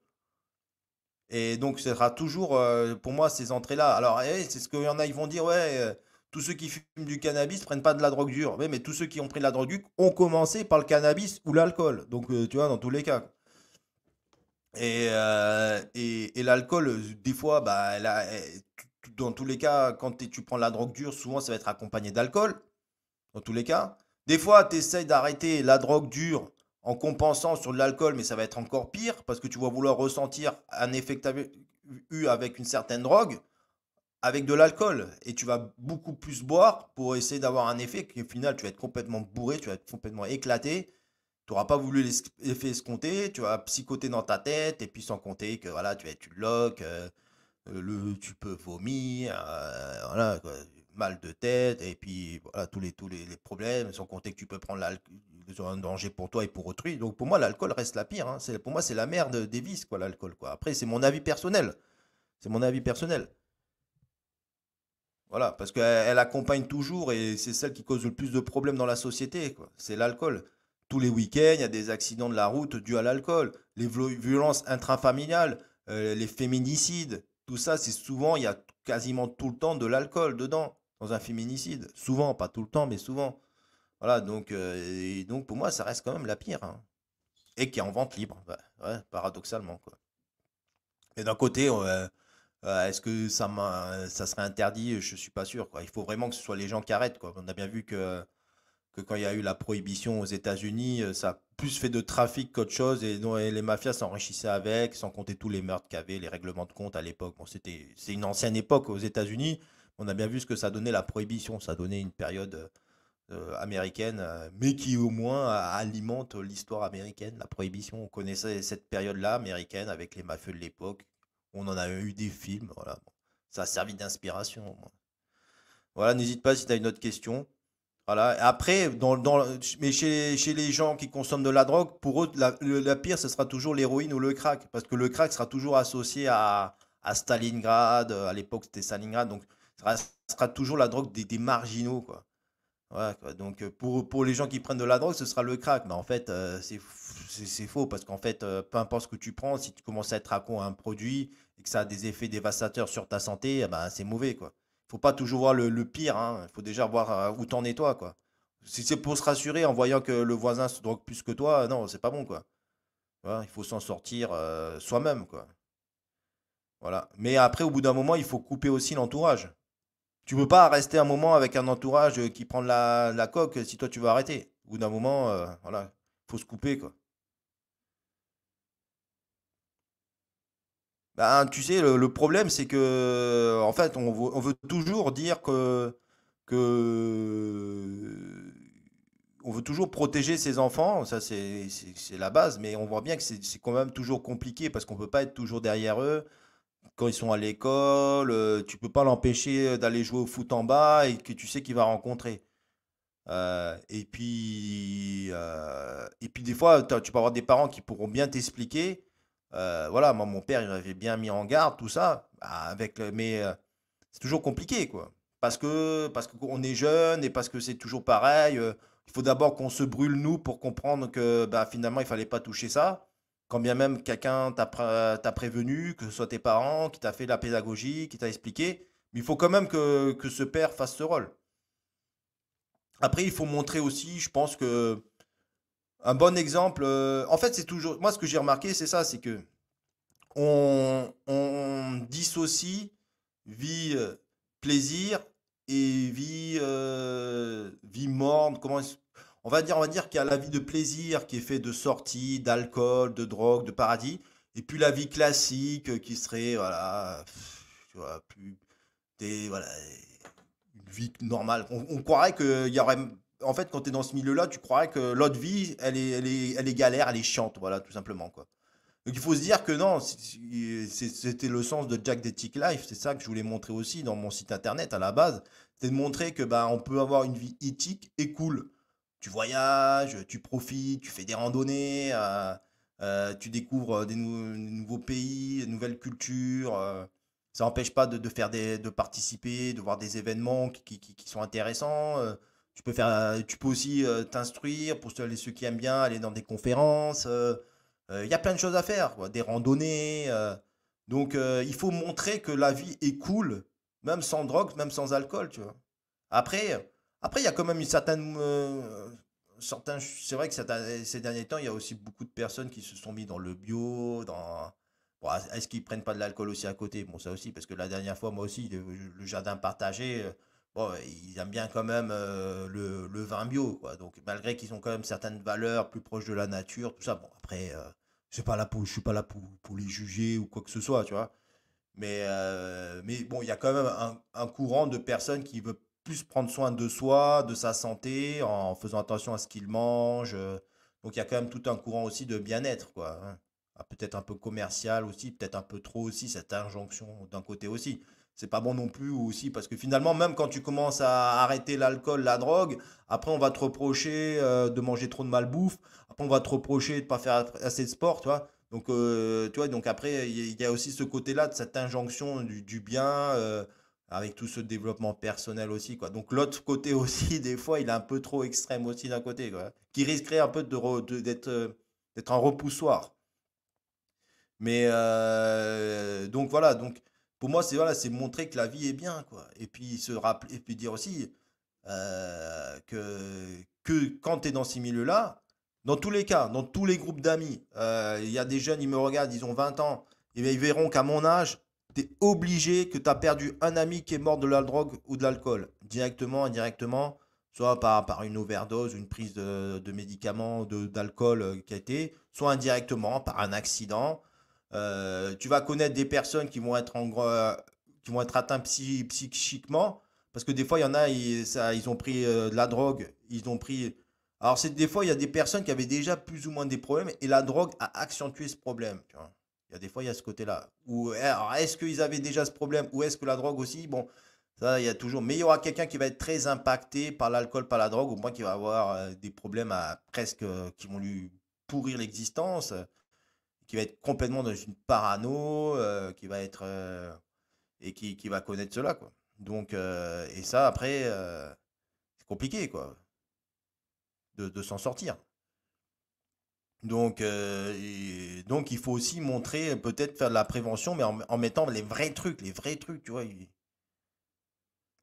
Et donc, ce sera toujours, euh, pour moi, ces entrées-là. Alors, eh, c'est ce qu'il y en a, ils vont dire, ouais, euh, tous ceux qui fument du cannabis ne prennent pas de la drogue dure. mais tous ceux qui ont pris de la drogue dure ont commencé par le cannabis ou l'alcool. Donc, tu vois, dans tous les cas. Et, et, l'alcool, des fois, bah, dans tous les cas, quand tu prends la drogue dure, souvent, ça va être accompagné d'alcool. Dans tous les cas. Des fois, tu essayes d'arrêter la drogue dure en compensant sur de l'alcool, mais ça va être encore pire parce que tu vas vouloir ressentir un effet que tu as eu avec une certaine drogue avec de l'alcool et tu vas beaucoup plus boire pour essayer d'avoir un effet qui au final tu vas être complètement bourré, tu vas être complètement éclaté. Tu n'auras pas voulu l'effet escompté, tu vas psychoter dans ta tête et puis sans compter que voilà, tu vas être une loque, euh, le, tu peux vomir, euh, voilà, mal de tête et puis voilà, tous les, tous les, problèmes, sans compter que tu peux prendre l'alcool un danger pour toi et pour autrui. Donc pour moi, l'alcool reste la pire. Hein. Pour moi, c'est la merde des vices, quoi, l'alcool. Quoi. Après, c'est mon avis personnel. C'est mon avis personnel. Voilà, parce qu'elle accompagne toujours et c'est celle qui cause le plus de problèmes dans la société. C'est l'alcool. Tous les week-ends, il y a des accidents de la route dus à l'alcool. Les violences intrafamiliales, euh, les féminicides, tout ça, c'est souvent, il y a quasiment tout le temps de l'alcool dedans, dans un féminicide. Souvent, pas tout le temps, mais souvent. Voilà, donc, euh, donc pour moi, ça reste quand même la pire. Hein. Et qui est en vente libre, paradoxalement. Quoi. Mais d'un côté, euh, est-ce que ça, ça serait interdit? Je suis pas sûr. Quoi. Il faut vraiment que ce soit les gens qui arrêtent. Quoi. On a bien vu que, quand il y a eu la prohibition aux États-Unis, euh, ça a plus fait de trafic qu'autre chose. Et, les mafias s'enrichissaient avec, sans compter tous les meurtres qu'il y avait, les règlements de compte à l'époque. Bon, c'était, c'est une ancienne époque aux États-Unis. On a bien vu ce que ça donnait la prohibition. Ça donnait une période euh, américaine, euh, mais qui au moins alimente l'histoire américaine, la prohibition. On connaissait cette période-là américaine avec les mafieux de l'époque. On en a eu des films, voilà. Ça a servi d'inspiration. Voilà, n'hésite pas si tu as une autre question. Voilà. Après, dans, mais chez, les gens qui consomment de la drogue, pour eux, la, pire, ce sera toujours l'héroïne ou le crack. Parce que le crack sera toujours associé à, à Stalingrad. À l'époque, c'était Stalingrad. Donc, ce sera, toujours la drogue des, marginaux. Quoi. Donc pour, pour les gens qui prennent de la drogue, ce sera le crack. Mais en fait, c'est faux parce qu'en fait, peu importe ce que tu prends, si tu commences à être accro à un produit et que ça a des effets dévastateurs sur ta santé, eh ben, c'est mauvais. quoi. Faut pas toujours voir le, pire. Hein. Il faut déjà voir où t'en es toi. Quoi. Si c'est pour se rassurer en voyant que le voisin se drogue plus que toi, non, c'est pas bon. quoi. il faut s'en sortir soi-même. quoi. Voilà. Mais après, au bout d'un moment, il faut couper aussi l'entourage. Tu peux pas rester un moment avec un entourage qui prend la, la coque si toi tu veux arrêter. Au bout d'un moment, euh, voilà, faut se couper quoi. Ben, tu sais, le, problème c'est que en fait, on veut, toujours dire que, que on veut toujours protéger ses enfants, ça c'est la base, mais on voit bien que c'est quand même toujours compliqué parce qu'on ne peut pas être toujours derrière eux quand ils sont à l'école, euh, tu peux pas l'empêcher d'aller jouer au foot en bas et que tu sais qu'il va rencontrer. Euh, et puis, euh, et puis des fois, tu peux avoir des parents qui pourront bien t'expliquer. Voilà, moi, mon père, il m'avait bien mis en garde, tout ça, bah, avec, mais c'est toujours compliqué, quoi. Parce que parce qu'on est jeune et parce que c'est toujours pareil. il faut d'abord qu'on se brûle nous pour comprendre que bah, finalement, il fallait pas toucher ça. Quand bien même quelqu'un t'a prévenu, que ce soit tes parents, qui t'a fait la pédagogie, qui t'a expliqué, mais il faut quand même que, ce père fasse ce rôle. Après, il faut montrer aussi, je pense que un bon exemple, euh, en fait, c'est toujours, moi, ce que j'ai remarqué, c'est ça, c'est que on, dissocie vie euh, plaisir et vie euh, vie morne. Comment on va dire, on va dire qu'il y a la vie de plaisir qui est fait de sorties, d'alcool, de drogue, de paradis, et puis la vie classique qui serait, voilà, tu vois, plus, des, voilà, une vie normale. On, croirait qu'il y aurait, en fait, quand tu es dans ce milieu-là, tu croirais que l'autre vie, elle est, elle est, elle est galère, elle est chiante, voilà, tout simplement, quoi. Donc il faut se dire que non, c'était le sens de Jack Tick Life, c'est ça que je voulais montrer aussi dans mon site internet à la base, c'est de montrer que bah, on peut avoir une vie éthique et cool tu voyages, tu profites, tu fais des randonnées, euh, euh, tu découvres des, nouveaux pays, de nouvelles cultures. Euh. ça n'empêche pas de, faire des, de participer, de voir des événements qui, sont intéressants. Tu peux, faire, tu peux aussi t'instruire pour ceux, qui aiment bien aller dans des conférences. Il y a plein de choses à faire, des randonnées. donc il faut montrer que la vie est cool, même sans drogue, même sans alcool, tu vois. Après, après, il y a quand même une certaine. Euh, c'est vrai que ces derniers temps, il y a aussi beaucoup de personnes qui se sont mis dans le bio, dans. est-ce qu'ils prennent pas de l'alcool aussi à côté? Bon, ça aussi, parce que la dernière fois, moi aussi, le, jardin partagé, euh, bon, ils aiment bien quand même euh, le, vin bio, quoi. Donc, malgré qu'ils ont quand même certaines valeurs plus proches de la nature, tout ça. Bon, après, je ne pas là pour, suis pas là pour, pour, les juger ou quoi que ce soit, tu vois. Mais, mais bon, il y a quand même un, un courant de personnes qui veulent plus prendre soin de soi, de sa santé, en faisant attention à ce qu'il mange. Euh. Donc il y a quand même tout un courant aussi de bien-être, quoi. Hein. Ah, peut-être un peu commercial aussi, peut-être un peu trop aussi, cette injonction d'un côté aussi. C'est pas bon non plus aussi, parce que finalement, même quand tu commences à arrêter l'alcool, la drogue, après on va te reprocher euh, de manger trop de malbouffe, après on va te reprocher de pas faire assez de sport, tu. Donc, euh, tu vois, donc après, il y, a aussi ce côté-là de cette injonction du, bien, avec tout ce développement personnel aussi quoi. Donc l'autre côté <laughs> aussi des fois il est un peu trop extrême aussi d'un côté qui risquerait un peu d'être euh, d'être un repoussoir. Mais euh, donc voilà, donc pour moi c'est voilà, montrer que la vie est bien quoi et puis se rappeler et puis dire aussi euh, que que quand tu es dans ces milieux-là, dans tous les cas, dans tous les groupes d'amis, il y a des jeunes, ils me regardent, ils ont 20 ans, et bien ils verront qu'à mon âge, tu es obligé que tu as perdu un ami qui est mort de la drogue ou de l'alcool, directement, indirectement, soit par, par une overdose, une prise de, de médicaments, d'alcool euh, qui a été, soit indirectement par un accident. Euh, tu vas connaître des personnes qui vont être, euh, qui vont être atteintes psychiquement, parce que des fois, il y en a, ils, ils ont pris de la drogue, ils ont pris... Alors, c'est des fois, il y a des personnes qui avaient déjà plus ou moins des problèmes, et la drogue a accentué ce problème. Tu vois. Il y a des fois, il y a ce côté-là. Ou est-ce qu'ils avaient déjà ce problème ou est-ce que la drogue aussi? Bon, ça, il y a toujours. Mais il y aura quelqu'un qui va être très impacté par l'alcool, par la drogue, au moins qui va avoir euh, des problèmes à, presque euh, qui vont lui pourrir l'existence, qui va être complètement dans une parano, euh, qui va être et qui, va connaître cela. Donc, et ça, après, c'est compliqué, quoi, de, s'en sortir. Donc, euh, donc, il faut aussi montrer, peut-être faire de la prévention, mais en, mettant les vrais trucs, les vrais trucs, tu vois.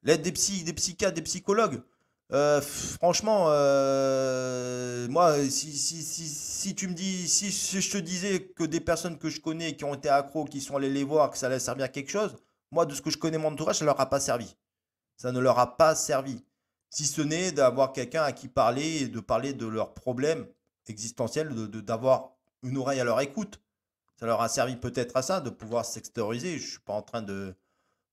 L'aide des psy, des psychiatres, des psychologues. Euh, franchement, euh, moi, si, tu me dis, si, je te disais que des personnes que je connais qui ont été accros, qui sont allés les voir, que ça allait servir à quelque chose, moi, de ce que je connais mon entourage, ça leur a pas servi. Ça ne leur a pas servi. Si ce n'est d'avoir quelqu'un à qui parler et de parler de leurs problèmes existentielle de, d'avoir une oreille à leur écoute. Ça leur a servi peut-être à ça, de pouvoir s'extérioriser. Je ne suis pas en train de,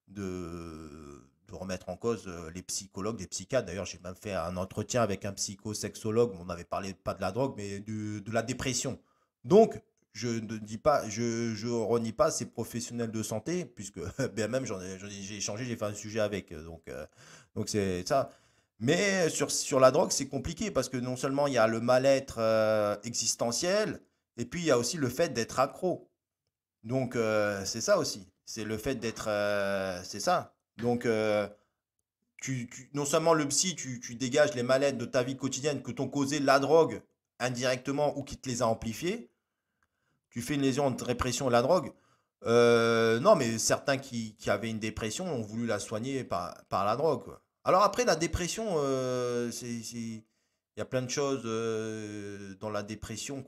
de, de, remettre en cause euh, les psychologues, les psychiatres. D'ailleurs, j'ai même fait un entretien avec un psychosexologue. On n'avait parlé pas de la drogue, mais de, de la dépression. Donc, je ne dis pas, je, je renie pas ces professionnels de santé, puisque <laughs> bien même j'ai échangé, j'ai fait un sujet avec, donc euh, donc c'est ça. Mais sur, sur la drogue, c'est compliqué parce que non seulement il y a le mal-être euh, existentiel, et puis il y a aussi le fait d'être accro. Donc euh, c'est ça aussi. C'est le fait d'être, c'est ça. Donc tu, tu- non seulement le psy, tu, dégages les mal-être de ta vie quotidienne que t'ont causé la drogue indirectement ou qui te les a amplifiés tu fais une lésion de répression de la drogue. Euh, non, mais certains qui, avaient une dépression ont voulu la soigner par, la drogue. Alors après, la dépression, euh, il y a plein de choses euh, dans la dépression.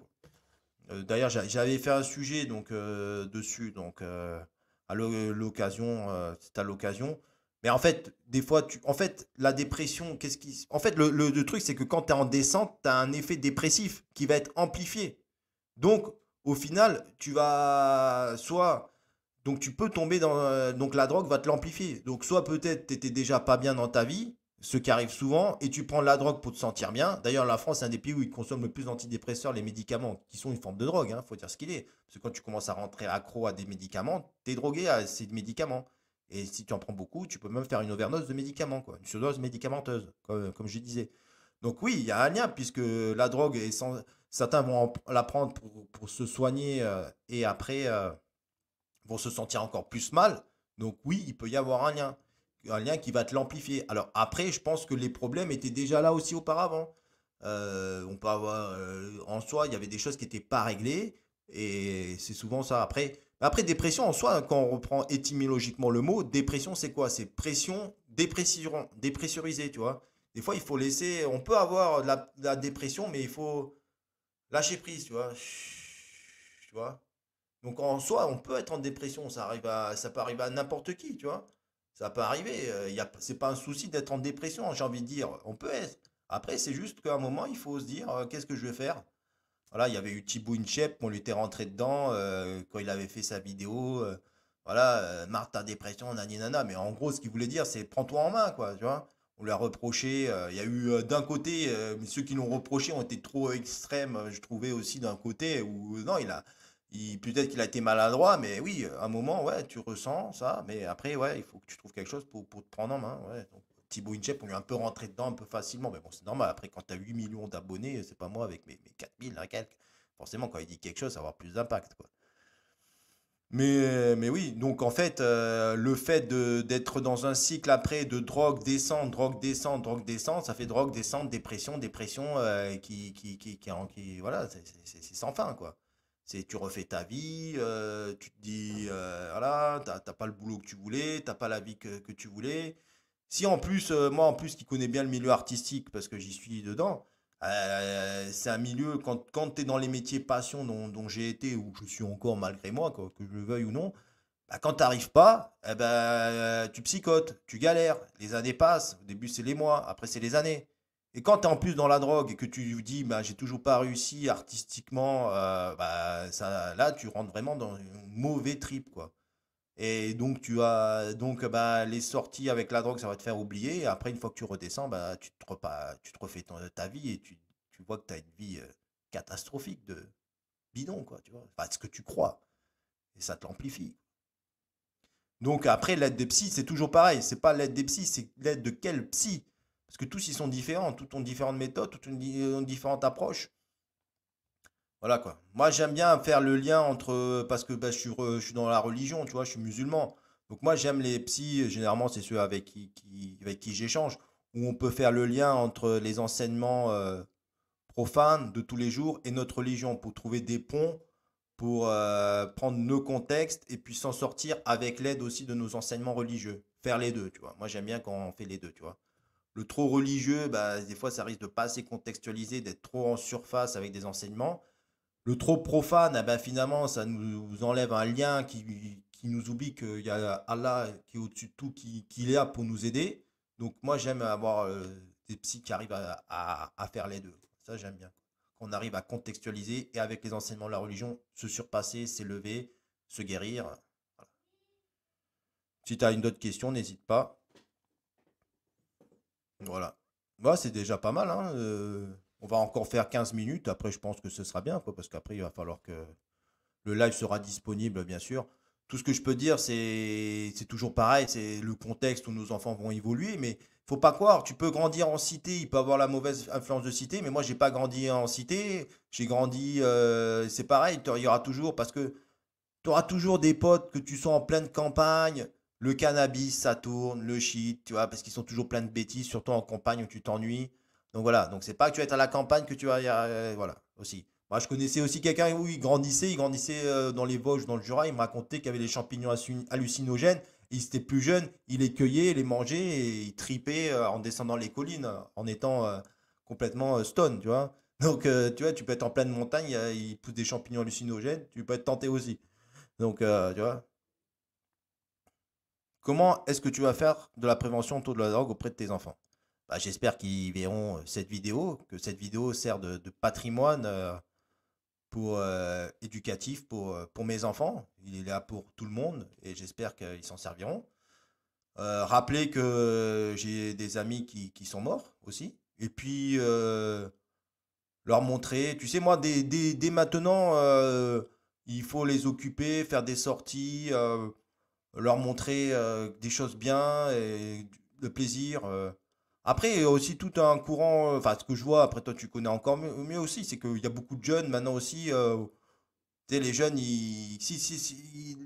Euh, d'ailleurs, j'a- j'avais fait un sujet donc, euh, dessus, donc euh, à l'o- l'occasion, euh, c'est à l'occasion. Mais en fait, des fois, tu, en fait, la dépression, qu'est-ce qui, en fait, le, le- le truc, c'est que quand tu es en descente, tu as un effet dépressif qui va être amplifié. Donc, au final, tu vas soit. Donc, tu peux tomber dans. euh, Donc, la drogue va te l'amplifier. Donc, soit peut-être tu étais déjà pas bien dans ta vie, ce qui arrive souvent, et tu prends la drogue pour te sentir bien. D'ailleurs, la France est un des pays où ils consomment le plus d'antidépresseurs, les médicaments, qui sont une forme de drogue, il faut dire ce qu'il est. Parce que quand tu commences à rentrer accro à des médicaments, tu es drogué à ces médicaments. Et si tu en prends beaucoup, tu peux même faire une overdose de médicaments. Une surdose médicamenteuse, comme, je disais. Donc oui, il y a un lien, puisque la drogue est. Certains vont la prendre pour, pour se soigner euh, et après euh, vont se sentir encore plus mal. Donc oui, il peut y avoir un lien. Un lien qui va te l'amplifier. Alors après, je pense que les problèmes étaient déjà là aussi auparavant. Euh, on peut avoir... euh, en soi, il y avait des choses qui n'étaient pas réglées. Et c'est souvent ça. Après, après, dépression en soi, quand on reprend étymologiquement le mot, dépression, c'est quoi? C'est pression, dépression, dépressurisée, tu vois? Des fois, il faut laisser. On peut avoir de la, la dépression, mais il faut lâcher prise, tu vois? Tu vois? Donc en soi, on peut être en dépression. Ça arrive à, ça peut arriver à n'importe qui, tu vois? Ça peut arriver. euh, c'est pas un souci d'être en dépression, j'ai envie de dire. On peut être. Après, c'est juste qu'à un moment, il faut se dire, euh, qu'est-ce que je vais faire? Voilà, il y avait eu Thibaut Inchep, on lui était rentré dedans euh, quand il avait fait sa vidéo. euh, voilà, de ta dépression, nani nana. Mais en gros, ce qu'il voulait dire, c'est prends-toi en main, quoi, tu vois. On lui a reproché, il y a eu d'un côté, ceux qui l'ont reproché ont été trop extrêmes, je trouvais aussi d'un côté, où non, il a, peut-être qu'il a été maladroit, mais oui, à un moment, ouais, tu ressens ça, mais après, ouais, il faut que tu trouves quelque chose pour, pour te prendre en main. Donc, Thibaut Inchep, on lui a un peu rentré dedans un peu facilement, mais bon, c'est normal. Après, quand tu as 8 millions d'abonnés, c'est pas moi avec mes, mes 4000, hein, quelques. Forcément, quand il dit quelque chose, ça va avoir plus d'impact, quoi. Mais, mais oui, donc en fait, euh, le fait d'être dans un cycle après de drogue, descente, drogue, descente, drogue, descente, ça fait drogue, descente, dépression, dépression, euh, qui, qui, qui, qui, voilà, c'est sans fin, quoi. C'est, tu refais ta vie, euh, tu te dis, euh, voilà, t'as pas le boulot que tu voulais, t'as pas la vie que, que tu voulais. Si en plus, euh, moi en plus qui connais bien le milieu artistique, parce que j'y suis dedans, euh, c'est un milieu, quand, quand tu es dans les métiers passion dont, dont j'ai été, ou je suis encore malgré moi, quoi, que je le veuille ou non, bah, quand tu n'arrives pas, eh ben, tu psychotes, tu galères, les années passent, au début c'est les mois, après c'est les années. Et quand tu es en plus dans la drogue et que tu dis, bah, j'ai toujours pas réussi artistiquement, euh, bah, ça, là tu rentres vraiment dans un mauvais trip, quoi. Et donc tu as donc bah, les sorties avec la drogue, ça va te faire oublier. Et après, une fois que tu redescends, bah, tu te refais ta vie et tu, tu vois que tu as une vie euh, catastrophique de bidon, quoi, tu vois. Ce que tu crois. Et ça te l'amplifie. Donc après, l'aide des psys, c'est toujours pareil. C'est pas l'aide des psys, c'est l'aide de quel psy? Parce que tous ils sont différents, tous ont différentes méthodes, tous ont ont différentes approches. Voilà quoi. Moi j'aime bien faire le lien entre parce que bah, je suis, dans la religion, tu vois, je suis musulman. Donc moi j'aime les psys, généralement c'est ceux avec qui, avec qui j'échange, où on peut faire le lien entre les enseignements euh, profanes de tous les jours et notre religion pour trouver des ponts, pour euh, prendre nos contextes et puis s'en sortir avec l'aide aussi de nos enseignements religieux. Faire les deux, tu vois. Moi j'aime bien quand on fait les deux, tu vois. Le trop religieux, bah, des fois ça risque de pas assez contextualiser, d'être trop en surface avec des enseignements. Le trop profane, eh ben, finalement, ça nous enlève un lien qui, nous oublie qu'il y a Allah qui est au-dessus de tout, qui, qui est là pour nous aider. Donc moi, j'aime avoir euh, des psys qui arrivent à, faire les deux. Ça, j'aime bien. Qu'on arrive à contextualiser et avec les enseignements de la religion, se surpasser, s'élever, se guérir. Si tu as une autre question, n'hésite pas. Voilà. Bah, c'est déjà pas mal, hein, euh, on va encore faire 15 minutes. Après, je pense que ce sera bien, parce qu'après, il va falloir que Le live sera disponible, bien sûr. Tout ce que je peux dire, c'est c'est toujours pareil, c'est le contexte où nos enfants vont évoluer, mais faut pas croire, tu peux grandir en cité, il peut avoir la mauvaise influence de cité, mais moi j'ai pas grandi en cité, j'ai grandi, euh, c'est pareil, il y aura toujours, parce que tu auras toujours des potes que tu sois en pleine campagne, le cannabis ça tourne, le shit, tu vois, parce qu'ils sont toujours plein de bêtises, surtout en campagne où tu t'ennuies. Donc voilà, donc c'est pas que tu vas être à la campagne que tu vas, euh, voilà, aussi. Moi, je connaissais aussi quelqu'un où il grandissait, il grandissait euh, dans les Vosges, dans le Jura. Il me racontait qu'il y avait des champignons hallucinogènes. Il était plus jeune, il les cueillait, les mangeait et il tripait euh, en descendant les collines, en étant complètement stone, tu vois. <laughs> Donc, tu vois, tu peux être en pleine montagne, il pousse des champignons hallucinogènes, tu peux être tenté aussi. Donc, tu vois. Comment est-ce que tu vas faire de la prévention autour de la drogue auprès de tes enfants? Bah, J'espère qu'ils verront cette vidéo, que cette vidéo sert de, patrimoine pour euh, éducatif pour, euh, mes enfants. Il est là pour tout le monde et j'espère qu'ils s'en serviront. Euh, rappeler que j'ai des amis qui, sont morts aussi. Et puis leur montrer, tu sais, moi, dès, maintenant, il faut les occuper, faire des sorties, leur montrer des choses bien et le plaisir. Après, il y a aussi tout un courant, euh, enfin, ce que je vois, après toi tu connais encore mieux, aussi, c'est qu'il y a beaucoup de jeunes maintenant aussi. Euh, tu sais, les jeunes, ils, si, si,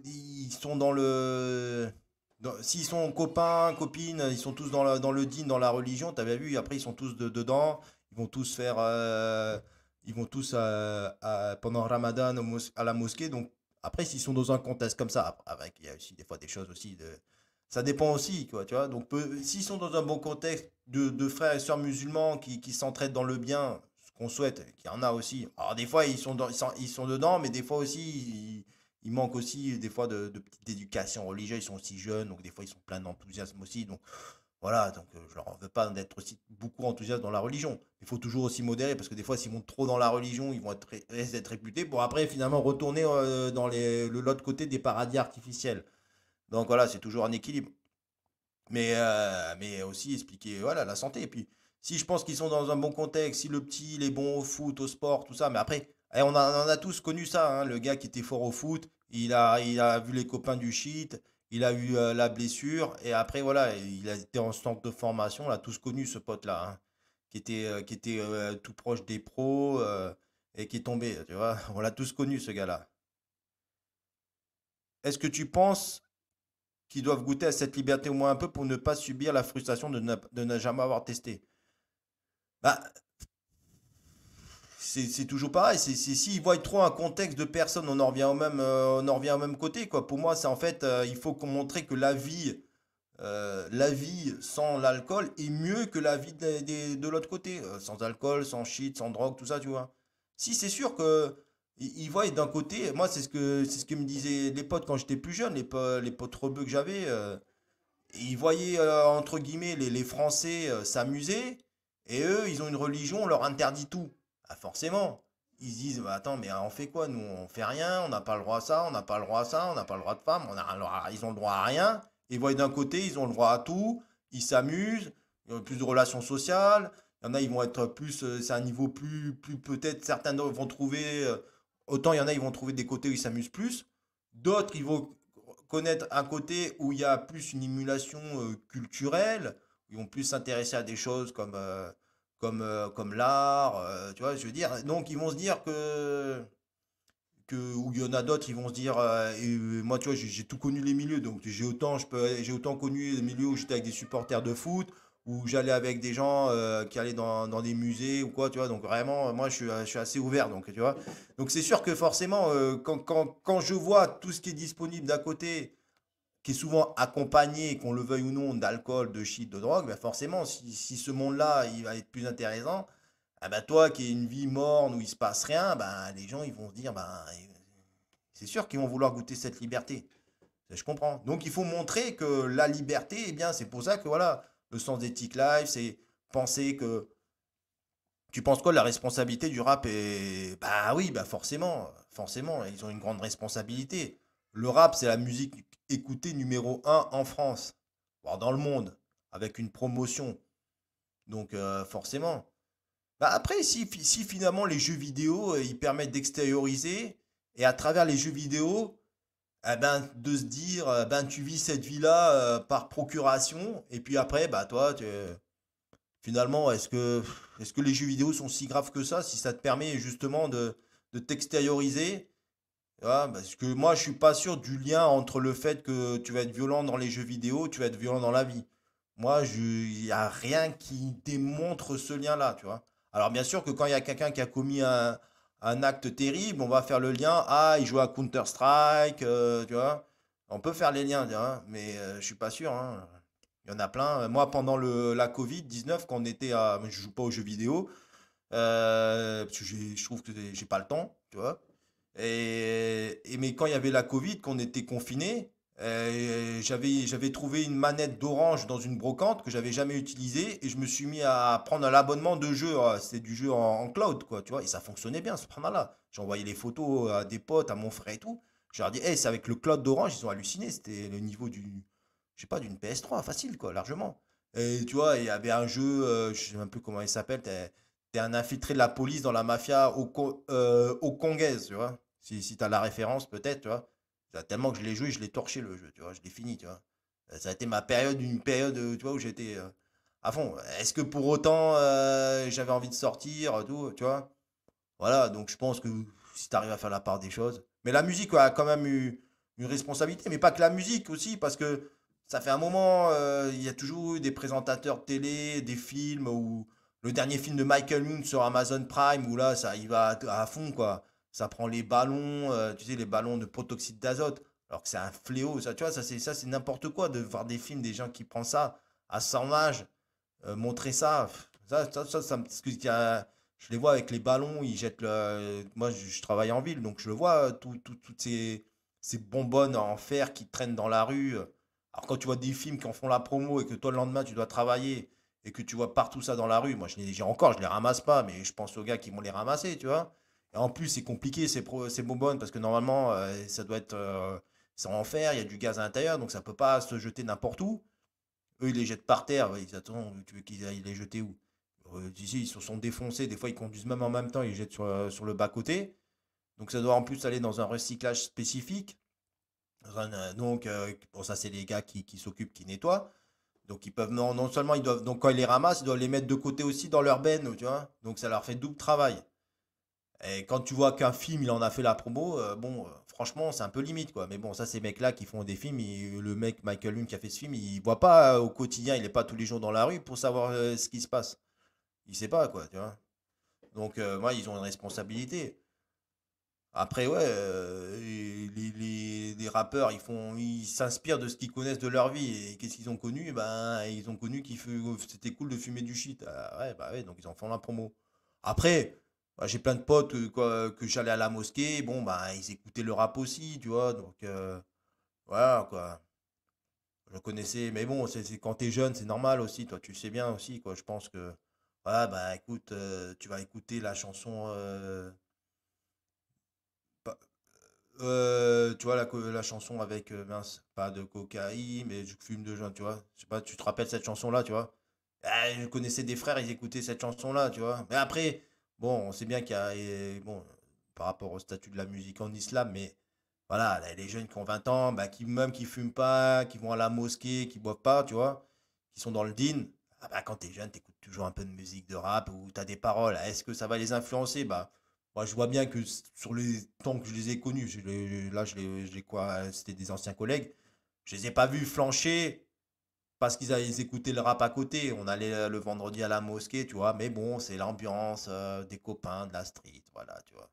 ils sont dans le. S'ils sont copains, copines, ils sont tous dans, la, dans le din, dans la religion, tu avais vu, après ils sont tous dedans, ils vont tous faire. Euh, ils vont tous pendant Ramadan à la mosquée. Donc, après, s'ils sont dans un contexte comme ça, avec, il y a aussi des fois des choses aussi de ça dépend aussi, quoi, tu vois. Donc, s'ils sont dans un bon contexte de, frères et sœurs musulmans qui, qui s'entraident dans le bien, ce qu'on souhaite, qu'il y en a aussi. Alors, des fois, ils sont, ils sont, dedans, mais des fois aussi, ils, manquent aussi, des fois, de, de petite éducation religieuse. Ils sont aussi jeunes, donc des fois, ils sont pleins d'enthousiasme aussi. Donc, voilà, donc euh, je leur veux pas d'être aussi beaucoup enthousiastes dans la religion. Il faut toujours aussi modérer, parce que des fois, s'ils vont trop dans la religion, ils vont être, réputés pour après, finalement, retourner euh, dans l'autre côté des paradis artificiels. Donc voilà, c'est toujours un équilibre. Mais, euh, mais aussi expliquer voilà, la santé. Et puis, si je pense qu'ils sont dans un bon contexte, si le petit, il est bon au foot, au sport, tout ça, mais après, eh, on, on a tous connu ça, hein, le gars qui était fort au foot, il a, il a vu les copains du shit, il a eu euh, la blessure, et après, voilà, il a été en centre de formation, on a tous connu ce pote-là, hein, qui était, euh, était tout proche des pros, et qui est tombé, tu <laughs> on l'a tous connu, ce gars-là. Est-ce que tu penses qui doivent goûter à cette liberté au moins un peu pour ne pas subir la frustration de ne, jamais avoir testé? Bah, c'est toujours pareil. C'est s'ils voient trop un contexte de personnes, on en revient au même, euh, on en revient au même côté. Quoi. Pour moi, c'est en fait, euh, il faut qu'on montre que la vie, euh, la vie sans l'alcool est mieux que la vie de, de l'autre côté. sans alcool, sans shit, sans drogue, tout ça, tu vois. Si c'est sûr que ils voient d'un côté, moi c'est ce que c'est ce que me disaient les potes quand j'étais plus jeune, les, potes, les potes rebeux que j'avais, ils voyaient entre guillemets les, les Français s'amuser et eux ils ont une religion, on leur interdit tout. Ah, forcément, ils se disent bah, attends mais on fait quoi nous? On fait rien, on n'a pas le droit à ça, on n'a pas le droit à ça, on n'a pas le droit de femme, on a, ils ont le droit à rien. Ils voient d'un côté ils ont le droit à tout, ils s'amusent, ils ont plus de relations sociales. Il y en a, ils vont être plus, c'est un niveau plus, plus peut-être, certains vont trouver Autant il y en a, ils vont trouver des côtés où ils s'amusent plus. D'autres, ils vont connaître un côté où il y a plus une émulation euh, culturelle. Ils vont plus s'intéresser à des choses comme, euh, comme, euh, comme l'art. tu vois, je veux dire. Donc, ils vont se dire que. que ou il y en a d'autres, ils vont se dire. moi, tu vois, j'ai tout connu les milieux. Donc, j'ai autant, j'ai autant connu les milieux où j'étais avec des supporters de foot où j'allais avec des gens euh, qui allaient dans, dans, des musées ou quoi, tu vois. Donc vraiment, moi, je suis, je suis assez ouvert, donc tu vois. Donc c'est sûr que forcément, euh, quand, quand, quand, je vois tout ce qui est disponible d'à côté, qui est souvent accompagné, qu'on le veuille ou non, d'alcool, de shit, de drogue, ben forcément, si, si ce monde-là, il va être plus intéressant, ah ben toi qui as une vie morne où il se passe rien, ben les gens, ils vont se dire, ben c'est sûr qu'ils vont vouloir goûter cette liberté. Je comprends. Donc il faut montrer que la liberté, eh bien, c'est pour ça que voilà, le sens d'éthique live, c'est penser que. Tu penses quoi de la responsabilité du rap et Bah oui, bah forcément, forcément, ils ont une grande responsabilité. Le rap, c'est la musique écoutée numéro 1 en France, voire dans le monde, avec une promotion. Donc euh, forcément. Bah après, si, finalement les jeux vidéo, euh, ils permettent d'extérioriser et à travers les jeux vidéo, eh ben, de se dire, euh, ben, tu vis cette vie-là par procuration, et puis après, bah, toi, tu, finalement, est-ce que, les jeux vidéo sont si graves que ça, si ça te permet justement de t'extérioriser? Parce que moi, je suis pas sûr du lien entre le fait que tu vas être violent dans les jeux vidéo, tu vas être violent dans la vie. Moi, il n'y a rien qui démontre ce lien-là, tu vois. Alors, bien sûr que quand il y a quelqu'un qui a commis un, un acte terrible, on va faire le lien. Ah, il joue à Counter-Strike, euh, tu vois. On peut faire les liens, hein, mais je euh, je suis pas sûr. Hein. Il y en a plein. Moi, pendant le, la Covid-19, quand on était à. Je joue pas aux jeux vidéo, euh, parce que je trouve que j'ai pas le temps, tu vois. Et, mais quand il y avait la Covid, qu'on était confiné, euh, j'avais, j'avais trouvé une manette d'Orange dans une brocante que j'avais jamais utilisée et je me suis mis à prendre un abonnement de jeu. Ah, c'est du jeu en, cloud, quoi, tu vois. Et ça fonctionnait bien, ce là J'ai envoyé les photos à des potes, à mon frère et tout. Je leur dit, hey, c'est avec le cloud d'Orange, ils ont halluciné. C'était le niveau pas, d'une PS3, facile, quoi, largement. Et tu vois, il y avait un jeu, euh, je sais un peu comment il s'appelle, t'es, es un infiltré de la police dans la mafia au, euh, au Congaise, tu vois. Si, si tu as la référence, peut-être, tu vois. Tellement que je l'ai joué, je l'ai torché le jeu, tu vois, je l'ai fini, tu vois. Euh, ça a été ma période, une période, euh, tu vois, où j'étais euh, à fond. Est-ce que pour autant j'avais envie de sortir, tout, tu vois? Voilà, donc je pense que si tu arrives à faire la part des choses. Mais la musique a quand même eu une responsabilité, mais pas que la musique aussi, parce que ça fait un moment, il y a toujours eu des présentateurs de télé, des films, ou le dernier film de Michael Moon sur Amazon Prime, où là, ça y va à fond, quoi ça prend les ballons, euh, tu sais, les ballons de protoxyde d'azote, alors que c'est un fléau, ça, tu vois, ça c'est ça c'est n'importe quoi de voir des films, des gens qui prennent ça à 100 âge, euh, montrer ça, ça, ça, ça, ça je les vois avec les ballons, ils jettent le, moi je, travaille en ville, donc je le vois, toutes ces, ces bonbonnes en fer qui traînent dans la rue, alors quand tu vois des films qui en font la promo et que toi le lendemain tu dois travailler et que tu vois partout ça dans la rue, moi je les encore, je les ramasse pas, mais je pense aux gars qui vont les ramasser, tu vois. En plus, c'est compliqué ces, ces parce que normalement, euh, ça doit être. Euh, c'est en fer, il y a du gaz à l'intérieur, donc ça peut pas se jeter n'importe où. Eux, ils les jettent par terre. Ils attendent, tu veux qu'ils les jeter où? Euh, Ici, ils se sont défoncés. Des fois, ils conduisent même en même temps, ils jettent sur, le bas-côté. Donc ça doit en plus aller dans un recyclage spécifique. donc, bon, ça, c'est les gars qui, s'occupent, qui nettoient. Donc ils peuvent non, non seulement ils doivent donc quand ils les ramassent, ils doivent les mettre de côté aussi dans leur benne, tu vois? Donc ça leur fait double travail. Et quand tu vois qu'un film, il en a fait la promo, euh, bon, euh, franchement, c'est un peu limite, quoi. Mais bon, ça, ces mecs-là qui font des films, le mec Michael Lune qui a fait ce film, il voit pas euh, au quotidien, il n'est pas tous les jours dans la rue pour savoir ce qui se passe. Il sait pas, quoi, tu vois. Donc, moi, ils ont une responsabilité. Après, ouais, les, les, rappeurs, ils font, ils s'inspirent de ce qu'ils connaissent de leur vie. Et qu'est-ce qu'ils ont connu? Ben, ils ont connu qu'il c'était cool de fumer du shit. Ah, ouais, bah ouais, donc ils en font la promo. Après, bah, j'ai plein de potes euh, que j'allais à la mosquée. Bon, bah, ils écoutaient le rap aussi, tu vois. Donc, euh, voilà, quoi. Je connaissais, mais bon, c'est quand t'es jeune, c'est normal aussi. Toi, tu sais bien aussi, quoi. Je pense que, voilà, bah, écoute, euh, tu vas écouter la chanson. tu vois, la, chanson avec, mince, pas de cocaïne, mais je fume de joint, tu vois. Je sais pas, tu te rappelles cette chanson-là, tu vois? Ah, je connaissais des frères, ils écoutaient cette chanson-là, tu vois. Mais après, Bon, on sait bien qu'il y a, bon, par rapport au statut de la musique en islam, mais voilà, les jeunes qui ont 20 ans, bah, qui même qui fument pas, qui vont à la mosquée, qui boivent pas, tu vois, qui sont dans le din, ah bah, quand es jeune, écoutes toujours un peu de musique de rap ou tu as des paroles. Est-ce que ça va les influencer? Bah, moi, je vois bien que sur les temps que je les ai connus, là, je les, quoi, c'était des anciens collègues, je les ai pas vus flancher parce qu'ils écouté le rap à côté. On allait euh, le vendredi à la mosquée, tu vois. Mais bon, c'est l'ambiance euh, des copains de la street, voilà, tu vois.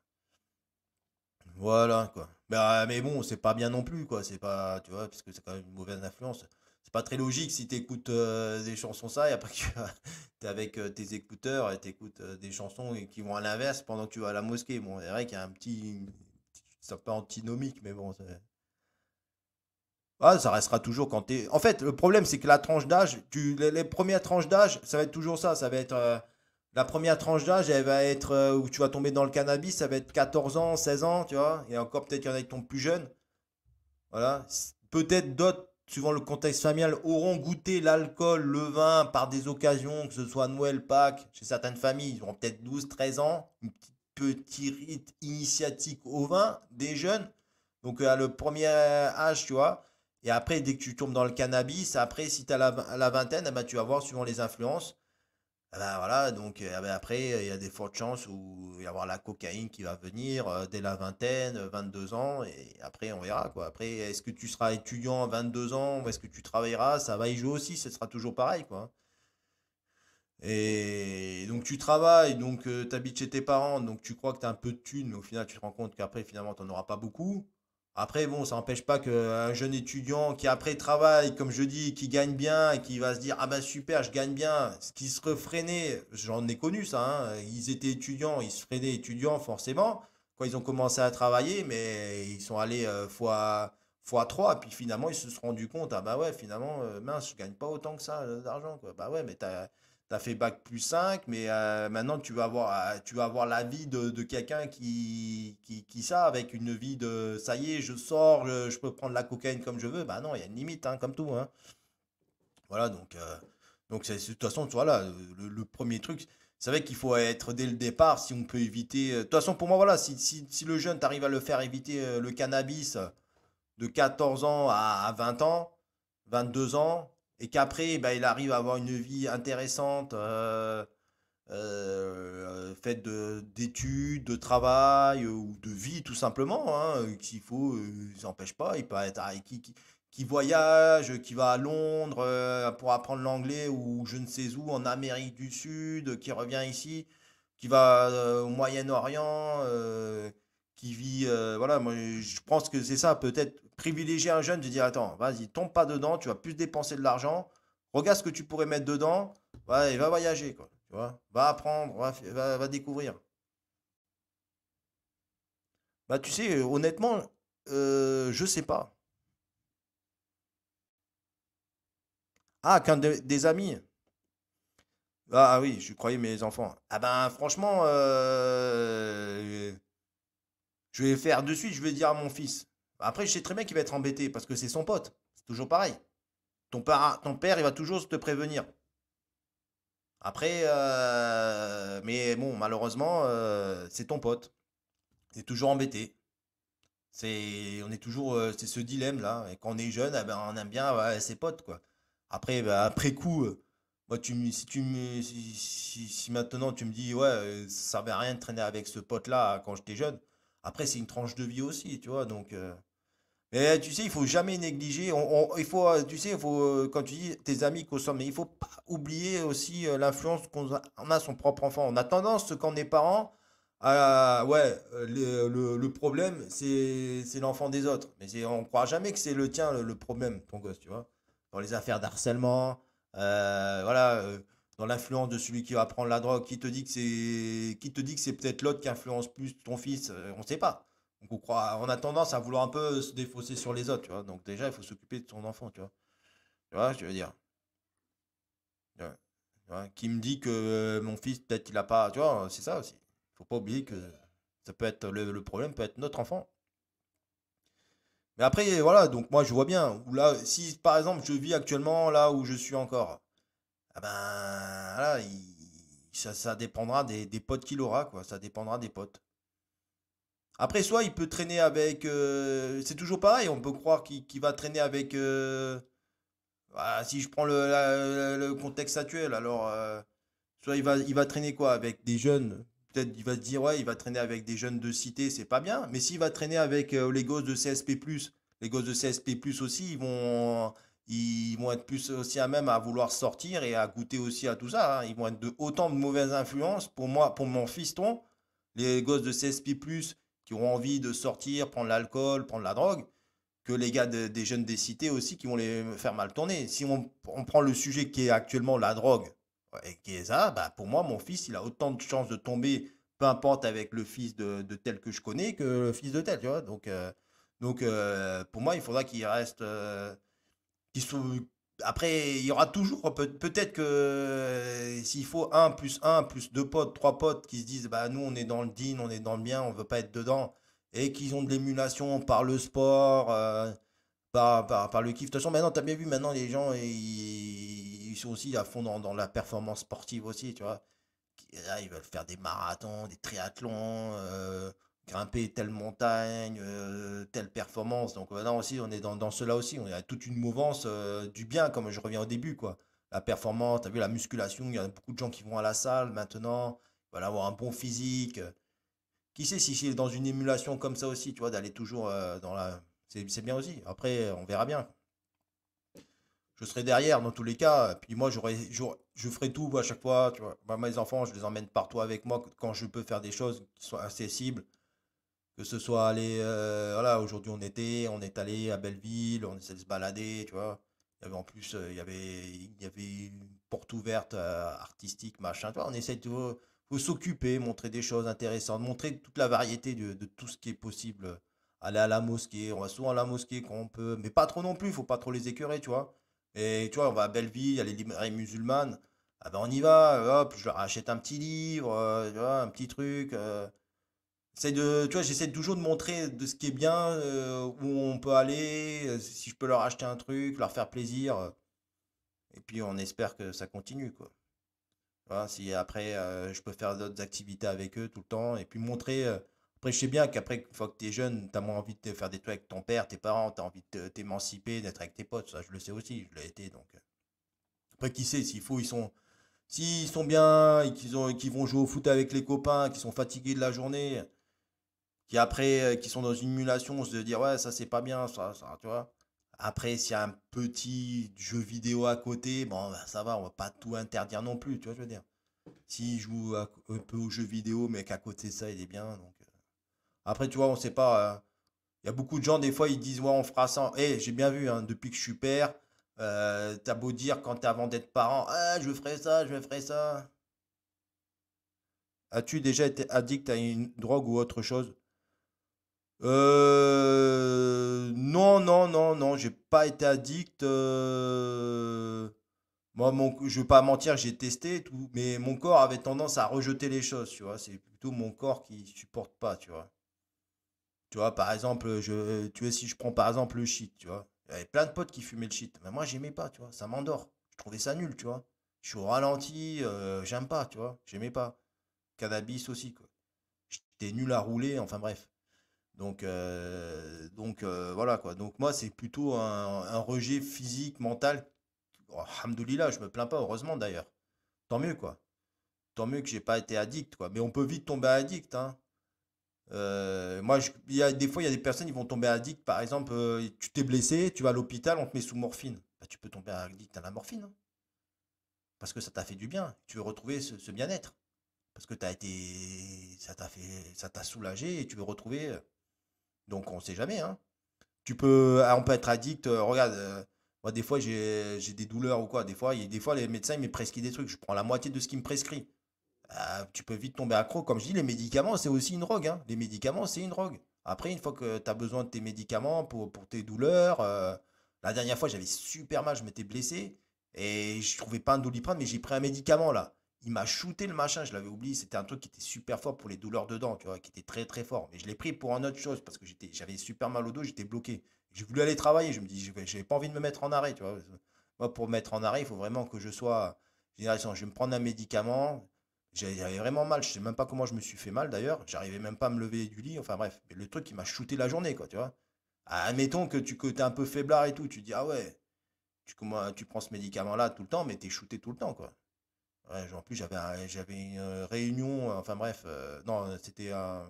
Voilà, quoi. Bah, mais bon, c'est pas bien non plus, quoi. C'est pas, tu vois, parce que c'est quand même une mauvaise influence. C'est pas très logique si tu écoutes euh, des chansons ça et après <laughs> tu es avec tes écouteurs et tu écoutes des chansons qui vont à l'inverse pendant que tu vas à la mosquée. Bon, c'est vrai qu'il y a un petit. C'est pas antinomique, mais bon, c'est. Ah, ça restera toujours quand tu En fait, le problème, c'est que la tranche d'âge, tu... les, premières tranches d'âge, ça va être toujours ça. Ça va être. Euh, la première tranche d'âge, elle va être euh, où tu vas tomber dans le cannabis, ça va être 14 ans, 16 ans, tu vois. Et encore, peut-être qu'il y en a qui tombent plus jeunes. Voilà. Peut-être d'autres, suivant le contexte familial, auront goûté l'alcool, le vin par des occasions, que ce soit Noël, Pâques, chez certaines familles. Ils auront peut-être 12, 13 ans, petite petit rite initiatique au vin des jeunes. Donc, à le premier âge, tu vois. Et après, dès que tu tombes dans le cannabis, après, si tu as la, vingtaine, eh ben, tu vas voir suivant les influences. Eh ben, voilà, donc eh ben, après, il y a des fortes chances où il y avoir la cocaïne qui va venir euh, dès la vingtaine, 22 ans, et après, on verra, quoi. Après, est-ce que tu seras étudiant à 22 ans, ou est-ce que tu travailleras, ça va y jouer aussi, ce sera toujours pareil, quoi. Et donc tu travailles, donc tu habites chez tes parents, donc tu crois que tu as un peu de thunes, mais au final tu te rends compte qu'après finalement tu n'en auras pas beaucoup. Après, bon, ça n'empêche pas qu'un jeune étudiant qui après travaille, comme je dis, qui gagne bien et qui va se dire Ah ben super, je gagne bien, ce qui se refrénait, j'en ai connu ça, hein, ils étaient étudiants, ils se freinaient étudiants forcément, quand ils ont commencé à travailler, mais ils sont allés euh, fois, fois 3, et puis finalement ils se sont rendus compte Ah bah ouais, finalement, euh, mince, je gagne pas autant que ça euh, d'argent. Bah ouais, mais tu as fait bac plus 5, mais euh, maintenant tu vas avoir, euh, tu vas avoir la vie de, quelqu'un qui, qui, qui, ça, avec une vie de ça y est, je sors, je, peux prendre la cocaïne comme je veux. Bah non, il y a une limite, hein, comme tout. Hein. Voilà, donc, euh, donc de toute façon, voilà, le, le premier truc, c'est vrai qu'il faut être dès le départ, si on peut éviter. De toute façon, pour moi, voilà, si, si, si le jeune, tu arrives à le faire éviter le cannabis de 14 ans à 20 ans, 22 ans, et qu'après, bah, il arrive à avoir une vie intéressante, euh, euh, faite d'études, de, travail euh, ou de vie tout simplement, hein, qu'il faut, ça n'empêche pas, il peut être qui, qui, voyage, qui va à Londres pour apprendre l'anglais ou je ne sais où, en Amérique du Sud, qui revient ici, qui va au Moyen-Orient, qui vit, voilà, moi je pense que c'est ça peut-être privilégier un jeune, de dire attends, vas-y, tombe pas dedans, tu vas plus dépenser de l'argent, regarde ce que tu pourrais mettre dedans, et va voyager, quoi. Va apprendre, va, va, découvrir. Bah, tu sais, honnêtement, euh, je sais pas. Ah, qu'un des amis. Ah oui, je croyais mes enfants. Ah ben franchement, euh, je vais faire de suite, je vais dire à mon fils. Après, je sais très bien qu'il va être embêté parce que c'est son pote. C'est toujours pareil. Ton père, ton père, il va toujours te prévenir. Après, euh, mais bon, malheureusement, euh, c'est ton pote. Il est toujours embêté. C'est, on est toujours, euh, c'est ce dilemme là. Et quand on est jeune, eh ben, on aime bien ses potes. Après, ben, après coup, moi, tu si tu me, si, maintenant tu me dis ouais, ça servait à rien de traîner avec ce pote là quand j'étais jeune. Après, c'est une tranche de vie aussi, tu vois. Donc, mais tu sais, il faut jamais négliger. il faut, euh, tu sais, il faut, euh, quand tu dis tes amis consomment, mais il faut pas oublier aussi euh, l'influence qu'on a, on son propre enfant. On a tendance, quand on est parent, à, ouais, le, problème, c'est, l'enfant des autres. Mais on ne croit jamais que c'est le tien, le, problème, ton gosse, tu vois. Dans les affaires d'harcèlement, voilà, dans l'influence de celui qui va prendre la drogue, qui te dit que c'est, qui te dit que c'est peut-être l'autre qui influence plus ton fils, on ne sait pas. On, croit, on a tendance à vouloir un peu se défausser sur les autres, tu vois. Donc déjà, il faut s'occuper de son enfant, tu vois. Tu vois, je veux dire? Qui me dit que euh, mon fils, peut-être, il a pas. Tu vois, c'est ça aussi. Il faut pas oublier que ça peut être le, problème, peut être notre enfant. Mais après, voilà, donc moi je vois bien. Là, si par exemple je vis actuellement là où je suis encore, ah ben là, ça, dépendra des, potes qu'il aura. Ça dépendra des potes. Après, soit il peut traîner avec. Euh, c'est toujours pareil, on peut croire qu'il va traîner avec. Euh, bah, si je prends le, contexte actuel, alors. Euh, soit il va, il va traîner quoi Avec des jeunes? Peut-être il va se dire, ouais, il va traîner avec des jeunes de cité, c'est pas bien. Mais s'il va traîner avec les gosses de CSP, les gosses de CSP aussi, ils vont. Ils vont être plus aussi à même à vouloir sortir et à goûter aussi à tout ça. Hein. Ils vont être de autant de mauvaises influences. Pour moi, pour mon fiston, les gosses de CSP, qui ont envie de sortir, prendre l'alcool, prendre la drogue, que les gars des jeunes des cités aussi qui vont les faire mal tourner. Si on, prend le sujet qui est actuellement la drogue, et qui est ça, bah pour moi, mon fils, il a autant de chances de tomber, peu importe avec le fils de, tel que je connais, que le fils de tel, tu vois. Donc, euh, donc euh, pour moi, il faudra qu'il reste. Euh, après, il y aura toujours, peut-être que euh, s'il faut un plus un plus deux potes, trois potes qui se disent, bah nous on est dans le din, on est dans le bien, on veut pas être dedans, et qu'ils ont de l'émulation par le sport, euh, par, par, le kiff. De toute façon, maintenant, tu as bien vu, maintenant les gens, ils, sont aussi à fond dans, la performance sportive aussi, tu vois. ils veulent faire des marathons, des triathlons, euh, grimper telle montagne, euh, telle performance. Donc maintenant aussi, on est dans, cela aussi. On a toute une mouvance euh, du bien, comme je reviens au début, quoi. La performance, vu la musculation, il y a beaucoup de gens qui vont à la salle maintenant, ils avoir un bon physique. Qui sait si c'est dans une émulation comme ça aussi, tu vois, d'aller toujours dans la... C'est bien aussi. Après, on verra bien je serai derrière dans tous les cas. Puis moi, je ferai tout à chaque fois. Tu mes enfants, je les emmène partout avec moi quand je peux faire des choses qui soient accessibles. Que ce soit aller, euh, voilà, aujourd'hui on était, on est allé à Belleville, on essaie de se balader, tu vois. Il y avait en plus, euh, il y avait, il y avait une porte ouverte euh, artistique, machin. Tu vois, on essaie de s'occuper, montrer des choses intéressantes, montrer toute la variété de, tout ce qui est possible. Aller à la mosquée, on va souvent à la mosquée quand on peut, mais pas trop non plus, faut pas trop les écœurer, tu vois. Et tu vois, on va à Belleville, il y a les librairies. Ah ben on y va, hop, je leur achète un petit livre, tu vois, un petit truc. De, tu vois, j'essaie toujours de montrer de ce qui est bien, euh, où on peut aller, si je peux leur acheter un truc, leur faire plaisir. Et puis on espère que ça continue, quoi. Si après je peux faire d'autres activités avec eux tout le temps, et puis montrer après, je sais bien qu'après, une fois que tu es jeune, tu as moins envie de faire des trucs avec ton père, tes parents, tu as envie de t'émanciper, d'être avec tes potes. Ça, je le sais aussi, je l'ai été. Donc. Euh. Après, qui sait, s'il faut, ils sont. S'ils sont bien qu'ils ont, qu'ils vont jouer au foot avec les copains, qui sont fatigués de la journée, qui après, euh, qui sont dans une émulation, se dire ouais, ça c'est pas bien, ça, ça, tu vois. Après, s'il y a un petit jeu vidéo à côté, bon, ben, ça va, on va pas tout interdire non plus, tu vois, je veux dire. S'il joue un peu au jeu vidéo, mais qu'à côté ça, il est bien, donc. Après, tu vois, on sait pas. Euh, il y a beaucoup de gens, des fois, ils disent Ouais, on fera ça. Eh, j'ai bien vu, hein, depuis que je suis père, euh, t'as beau dire quand t'es avant d'être parent Ah, je ferai ça, je ferai ça. As-tu déjà été addict à une drogue ou autre chose? Euh, non, non, non, non, j'ai pas été addict. Euh, moi, mon... je vais pas mentir, j'ai testé tout, mais mon corps avait tendance à rejeter les choses, tu vois. C'est plutôt mon corps qui supporte pas, tu vois. Tu vois, par exemple, tu si je prends par exemple le shit, tu vois, il y avait plein de potes qui fumaient le shit. Mais moi, j'aimais pas, tu vois, ça m'endort. Je trouvais ça nul, tu vois. Je suis au ralenti, euh, j'aime pas, tu vois, j'aimais pas. Cannabis aussi, quoi. J'étais nul à rouler, enfin bref. Donc, euh, euh, voilà, quoi. Donc moi, c'est plutôt un, rejet physique, mental. Alhamdoulilah, je me plains pas, heureusement d'ailleurs. Tant mieux, quoi. Tant mieux que j'ai pas été addict, quoi. Mais on peut vite tomber addict, hein. Euh, moi, y a, des fois, il y a des personnes qui vont tomber addict. Par exemple, tu t'es blessé, tu vas à l'hôpital, on te met sous morphine. Bah, tu peux tomber addict à la morphine. Hein. parce que ça t'a fait du bien. Tu veux retrouver ce, bien-être. Parce que as été, ça t'a fait, ça t'a soulagé et tu veux retrouver. Euh, donc, on ne sait jamais. Hein. Tu peux, ah, on peut être addict. regarde, moi, des fois, j'ai des douleurs ou quoi. Des fois, des fois, les médecins ils me prescrivent des trucs. Je prends la moitié de ce qu'ils me prescrit. Ah, tu peux vite tomber accro. Comme je dis, les médicaments, c'est aussi une drogue. Hein. Les médicaments, c'est une drogue. Après, une fois que tu as besoin de tes médicaments pour, pour tes douleurs, euh, la dernière fois, j'avais super mal, je m'étais blessé et je trouvais pas un doliprane, mais j'ai pris un médicament là. Il m'a shooté le machin, je l'avais oublié. C'était un truc qui était super fort pour les douleurs dedans, tu vois, qui était très très fort. Mais je l'ai pris pour un autre chose parce que j'avais super mal au dos, j'étais bloqué. J'ai voulu aller travailler, je me dis, je n'avais pas envie de me mettre en arrêt, tu vois. Moi, pour me mettre en arrêt, il faut vraiment que je sois. Je vais me prendre un médicament, j'avais vraiment mal, je sais même pas comment je me suis fait mal d'ailleurs. J'arrivais même pas à me lever du lit. Enfin bref, le truc qui m'a shooté la journée, quoi, tu vois. Ah, admettons que tu es un peu faiblard et tout, tu dis ah ouais, tu, tu prends ce médicament-là tout le temps, mais tu es shooté tout le temps, quoi. En plus, j'avais j'avais une euh, réunion, enfin bref, euh, non, c'était un,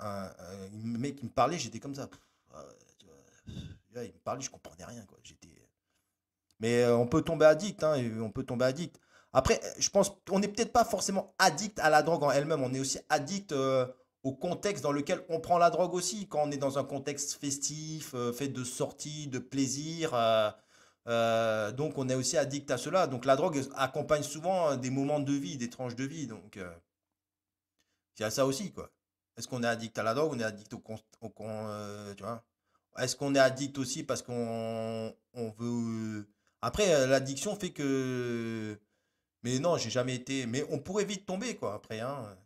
un, mec qui me parlait, j'étais comme ça. Ah il me parlait, je comprenais rien, quoi. Mais euh, on peut tomber addict, hein, on peut tomber addict. Après, je pense qu'on n'est peut-être pas forcément addict à la drogue en elle-même, on est aussi addict au contexte dans lequel on prend la drogue aussi, quand on est dans un contexte festif, fait de sorties, de plaisir. Donc on est aussi addict à cela. Donc la drogue accompagne souvent des moments de vie, des tranches de vie. Donc il y a ça aussi, quoi. Est-ce qu'on est addict à la drogue? On est addict au, au tu vois? Est-ce qu'on est addict aussi parce qu'on on veut... Après, l'addiction fait que mais non, j'ai jamais été. Mais on pourrait vite tomber, quoi, après. Hein.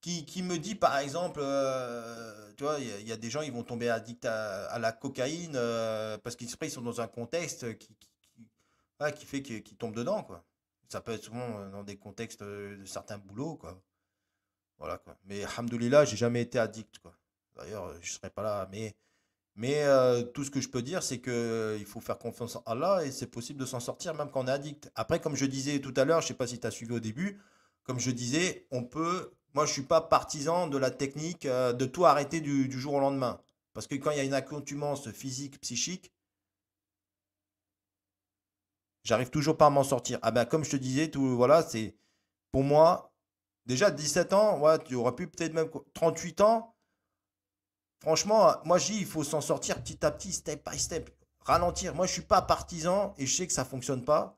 Qui, qui me dit, par exemple, euh, tu vois, il y, a des gens, ils vont tomber addicts à, la cocaïne euh, parce qu'ils sont dans un contexte qui, qui, qui fait qu'ils tombent dedans, quoi. Ça peut être souvent dans des contextes de certains boulots, quoi. Voilà, quoi. Mais, j'ai jamais été addict, quoi. D'ailleurs, je serais pas là. Mais, mais tout ce que je peux dire, c'est qu'il faut faire confiance en Allah et c'est possible de s'en sortir même quand on est addict. Après, comme je disais tout à l'heure, je sais pas si tu as suivi au début, comme je disais, on peut. Moi, je suis pas partisan de la technique de tout arrêter du, jour au lendemain. Parce que quand il y a une accoutumance physique, psychique, J'arrive toujours pas à m'en sortir. Ah ben, comme je te disais, tout, voilà, c'est pour moi, déjà 17 ans, ouais, tu aurais pu peut-être même 38 ans. Franchement, moi, je dis, il faut s'en sortir petit à petit, step by step. Ralentir. Moi, je suis pas partisan et je sais que ça fonctionne pas.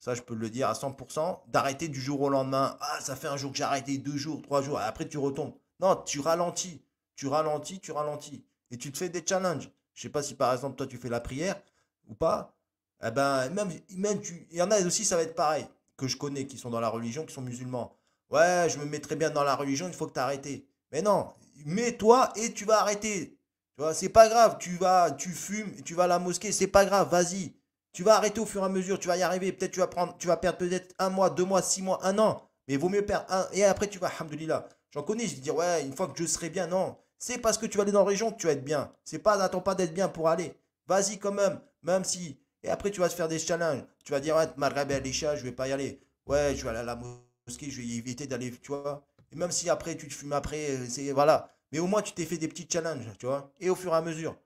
Ça, je peux le dire à 100%. D'arrêter du jour au lendemain. Ah, ça fait un jour que j'ai arrêté, deux jours, trois jours. Après, tu retombes. Non, tu ralentis. Tu ralentis, tu ralentis. Et tu te fais des challenges. Je sais pas si par exemple, toi, tu fais la prière ou pas. Eh ben, même, même tu, il y en a aussi, ça va être pareil, que je connais, qui sont dans la religion, qui sont musulmans. Ouais, je me mets très bien dans la religion, il faut que tu arrêtes. Mais non, mets-toi et tu vas arrêter. Tu vois, c'est pas grave, tu vas, tu fumes, tu vas à la mosquée, c'est pas grave, vas-y. Tu vas arrêter au fur et à mesure, tu vas y arriver. Peut-être tu vas prendre, tu vas perdre peut-être un mois, deux mois, six mois, un an. Mais il vaut mieux perdre un. Et après, tu vas, alhamdoulilah. J'en connais, je vais dire, ouais, une fois que je serai bien, non. C'est parce que tu vas aller dans la région que tu vas être bien. C'est pas, n'attends pas d'être bien pour aller. Vas-y quand même, même si et après, tu vas te faire des challenges. Tu vas dire, ouais, Maghreb et je vais pas y aller. Ouais, je vais aller à la mosquée, je vais éviter d'aller, tu vois. Et même si après, tu te fumes après, euh, c'est voilà. Mais au moins, tu t'es fait des petits challenges, tu vois. Et au fur et à mesure.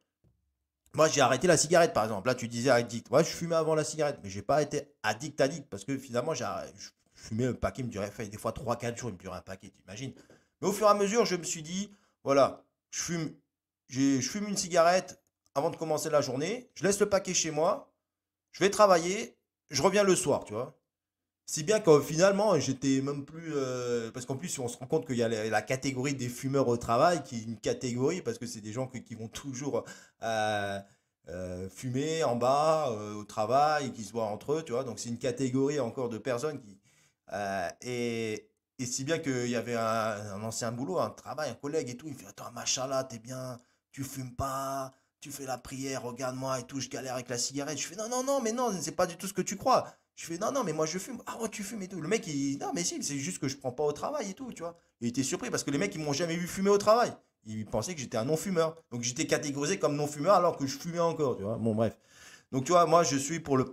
Moi, j'ai arrêté la cigarette, par exemple. Là, tu disais addict. Ouais, je fumais avant la cigarette, mais j'ai pas été addict, addict, parce que finalement, j'ai, fumais un paquet, il me durait, des fois 3-4 jours, il me durait un paquet, t'imagines. Mais au fur et à mesure, je me suis dit, voilà, je fume, je fume une cigarette avant de commencer la journée, je laisse le paquet chez moi, je vais travailler, je reviens le soir, tu vois. Si bien que finalement, j'étais même plus. Euh, parce qu'en plus, on se rend compte qu'il y a la, catégorie des fumeurs au travail, qui est une catégorie, parce que c'est des gens qui, vont toujours euh, euh, fumer en bas, au travail, qui se voient entre eux, tu vois. Donc, c'est une catégorie encore de personnes qui. et, et si bien qu'il y avait un, ancien boulot, un travail, un collègue et tout, il fait Attends, machallah, t'es bien, tu fumes pas, tu fais la prière, regarde-moi et tout, je galère avec la cigarette. Je fais non, non, non, mais non, c'est pas du tout ce que tu crois. Je fais non, non, mais moi je fume. Ah ouais, tu fumes et tout. Le mec, il non, mais si, c'est juste que je prends pas au travail et tout, tu vois. Il était surpris parce que les mecs, ils m'ont jamais vu fumer au travail. Ils pensaient que j'étais un non-fumeur. Donc j'étais catégorisé comme non-fumeur alors que je fumais encore, tu vois. Bon, bref. Donc tu vois, moi je suis pour le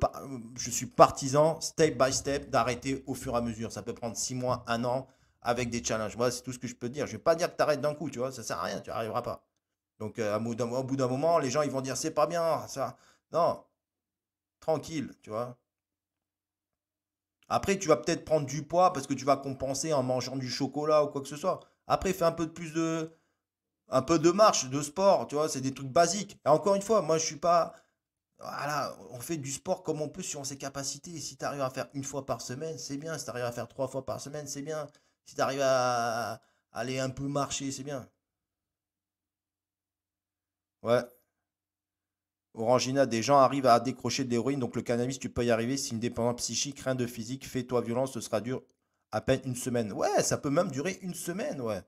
je suis partisan step by step d'arrêter au fur et à mesure. Ça peut prendre six mois, un an avec des challenges. Moi, c'est tout ce que je peux dire. Je vais pas dire que tu arrêtes d'un coup, tu vois, ça sert à rien, tu arriveras pas. Donc, euh, au bout d'un moment, les gens, ils vont dire, c'est pas bien, ça. Non, tranquille, tu vois. Après, tu vas peut-être prendre du poids parce que tu vas compenser en mangeant du chocolat ou quoi que ce soit. Après, fais un peu de plus de, un peu de marche, de sport, tu vois, c'est des trucs basiques. Et encore une fois, moi, je suis pas, voilà, on fait du sport comme on peut sur ses capacités. Si tu arrives à faire une fois par semaine, c'est bien. Si tu arrives à faire trois fois par semaine, c'est bien. Si tu arrives à aller un peu marcher, c'est bien. Ouais. Orangina, des gens arrivent à décrocher de l'héroïne, donc le cannabis, tu peux y arriver. C'est une dépendance psychique, rien de physique. Fais-toi violence, ce sera dur à peine une semaine. Ouais, ça peut même durer une semaine, ouais.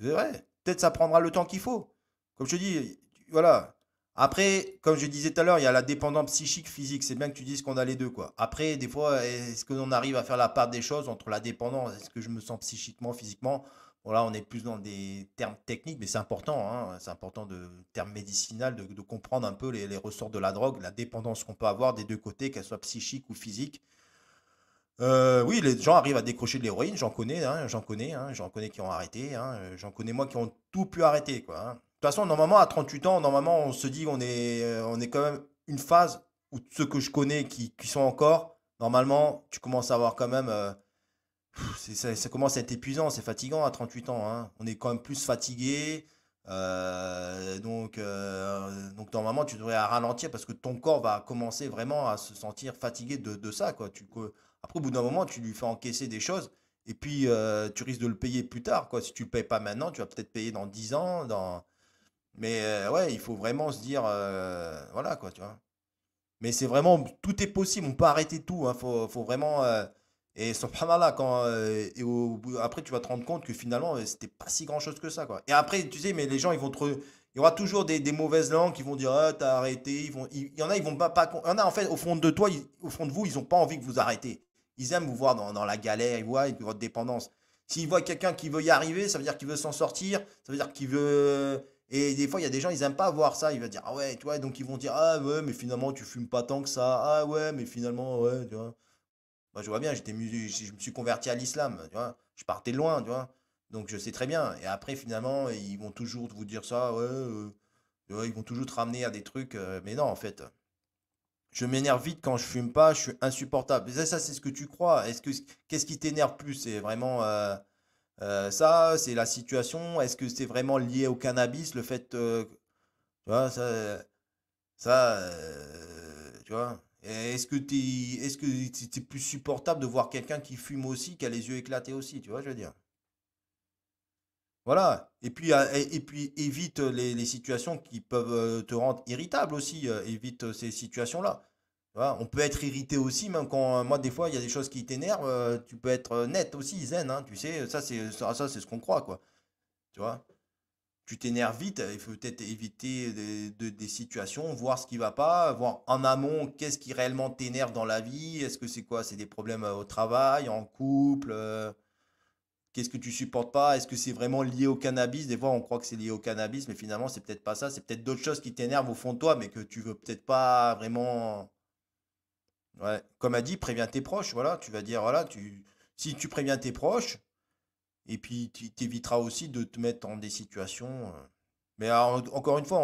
C'est vrai. Peut-être ça prendra le temps qu'il faut. Comme je te dis, voilà. Après, comme je disais tout à l'heure, il y a la dépendance psychique, physique. C'est bien que tu dises qu'on a les deux, quoi. Après, des fois, est-ce qu'on arrive à faire la part des choses entre la dépendance, est-ce que je me sens psychiquement, physiquement? Voilà, on est plus dans des termes techniques, mais c'est important, hein, c'est important de termes médicinaux, de, comprendre un peu les, ressorts de la drogue, la dépendance qu'on peut avoir des deux côtés, qu'elle soit psychique ou physique. Euh, oui, les gens arrivent à décrocher de l'héroïne, j'en connais, hein, j'en connais, hein, j'en connais qui ont arrêté, j'en connais moi qui ont tout pu arrêter. Quoi, De toute façon, normalement, à 38 ans, normalement, on se dit qu'on est, on est quand même une phase où ceux que je connais qui, sont encore, normalement, tu commences à avoir quand même... Euh, ça, commence à être épuisant, c'est fatigant à 38 ans. Hein. On est quand même plus fatigué. Euh, donc, euh, donc normalement, tu devrais ralentir parce que ton corps va commencer vraiment à se sentir fatigué de, ça. Quoi. Après, au bout d'un moment, tu lui fais encaisser des choses et puis euh, tu risques de le payer plus tard. Quoi. Si tu ne le payes pas maintenant, tu vas peut-être payer dans 10 ans. Mais ouais, il faut vraiment se dire, voilà quoi, tu vois. Mais c'est vraiment, tout est possible, on peut arrêter tout. Il hein. faut, faut, vraiment et subhanallah, quand, euh, et après, tu vas te rendre compte que finalement, euh, c'était pas si grand chose que ça. Quoi. Et après, tu sais, mais les gens, ils vont te. Il y aura toujours des, mauvaises langues qui vont dire Ah, t'as arrêté. Ils vont, il, y en a, ils vont pas. pas y en a, en fait, au fond de toi, au fond de vous, ils ont pas envie que vous arrêtez. ils aiment vous voir dans, la galère, ils voient votre dépendance. S'ils voient quelqu'un qui veut y arriver, ça veut dire qu'il veut s'en sortir, ça veut dire qu'il veut. Et des fois, il y a des gens, ils n'aiment pas voir ça. Ils vont dire, ah ouais, tu vois, donc ils vont dire, ah ouais, mais finalement, tu fumes pas tant que ça. Ah ouais, mais finalement, ouais, tu vois. Moi, je vois bien, j'étais, je me suis converti à l'islam, tu vois. Je partais loin, tu vois. Donc, je sais très bien. Et après, finalement, ils vont toujours vous dire ça, ouais, euh, ils vont toujours te ramener à des trucs. Euh, mais non, en fait, je m'énerve vite quand je fume pas, je suis insupportable. ça, ça c'est ce que tu crois. Est-ce que qu'est-ce qui t'énerve plus? C'est vraiment euh, euh, ça, c'est la situation? Est-ce que c'est vraiment lié au cannabis, le fait, tu vois, ça, ça, tu vois? Est-ce que tu est-ce que c'est plus supportable de voir quelqu'un qui fume aussi, qui a les yeux éclatés aussi, tu vois, je veux dire? Voilà. Et puis, euh, évite les, situations qui peuvent euh, te rendre irritable aussi. Euh, évite ces situations-là. On peut être irrité aussi, même quand moi, des fois, il y a des choses qui t'énervent. tu peux être net aussi, zen. Hein, tu sais, ça, c'est ça, c'est ce qu'on croit, quoi. Tu vois? Tu t'énerves vite, il faut peut-être éviter des, situations, voir ce qui va pas, voir en amont qu'est-ce qui réellement t'énerve dans la vie, est-ce que c'est quoi, c'est des problèmes au travail, en couple, Qu'est-ce que tu supportes pas? Est-ce que c'est vraiment lié au cannabis? Des fois, on croit que c'est lié au cannabis, mais finalement, c'est peut-être pas ça. C'est peut-être d'autres choses qui t'énervent au fond de toi, mais que tu veux peut-être pas vraiment. Ouais. Comme a dit, préviens tes proches. Voilà, tu vas dire, voilà, tu... si tu préviens tes proches, et puis tu t'éviteras aussi de te mettre dans des situations. Euh. Mais encore une fois,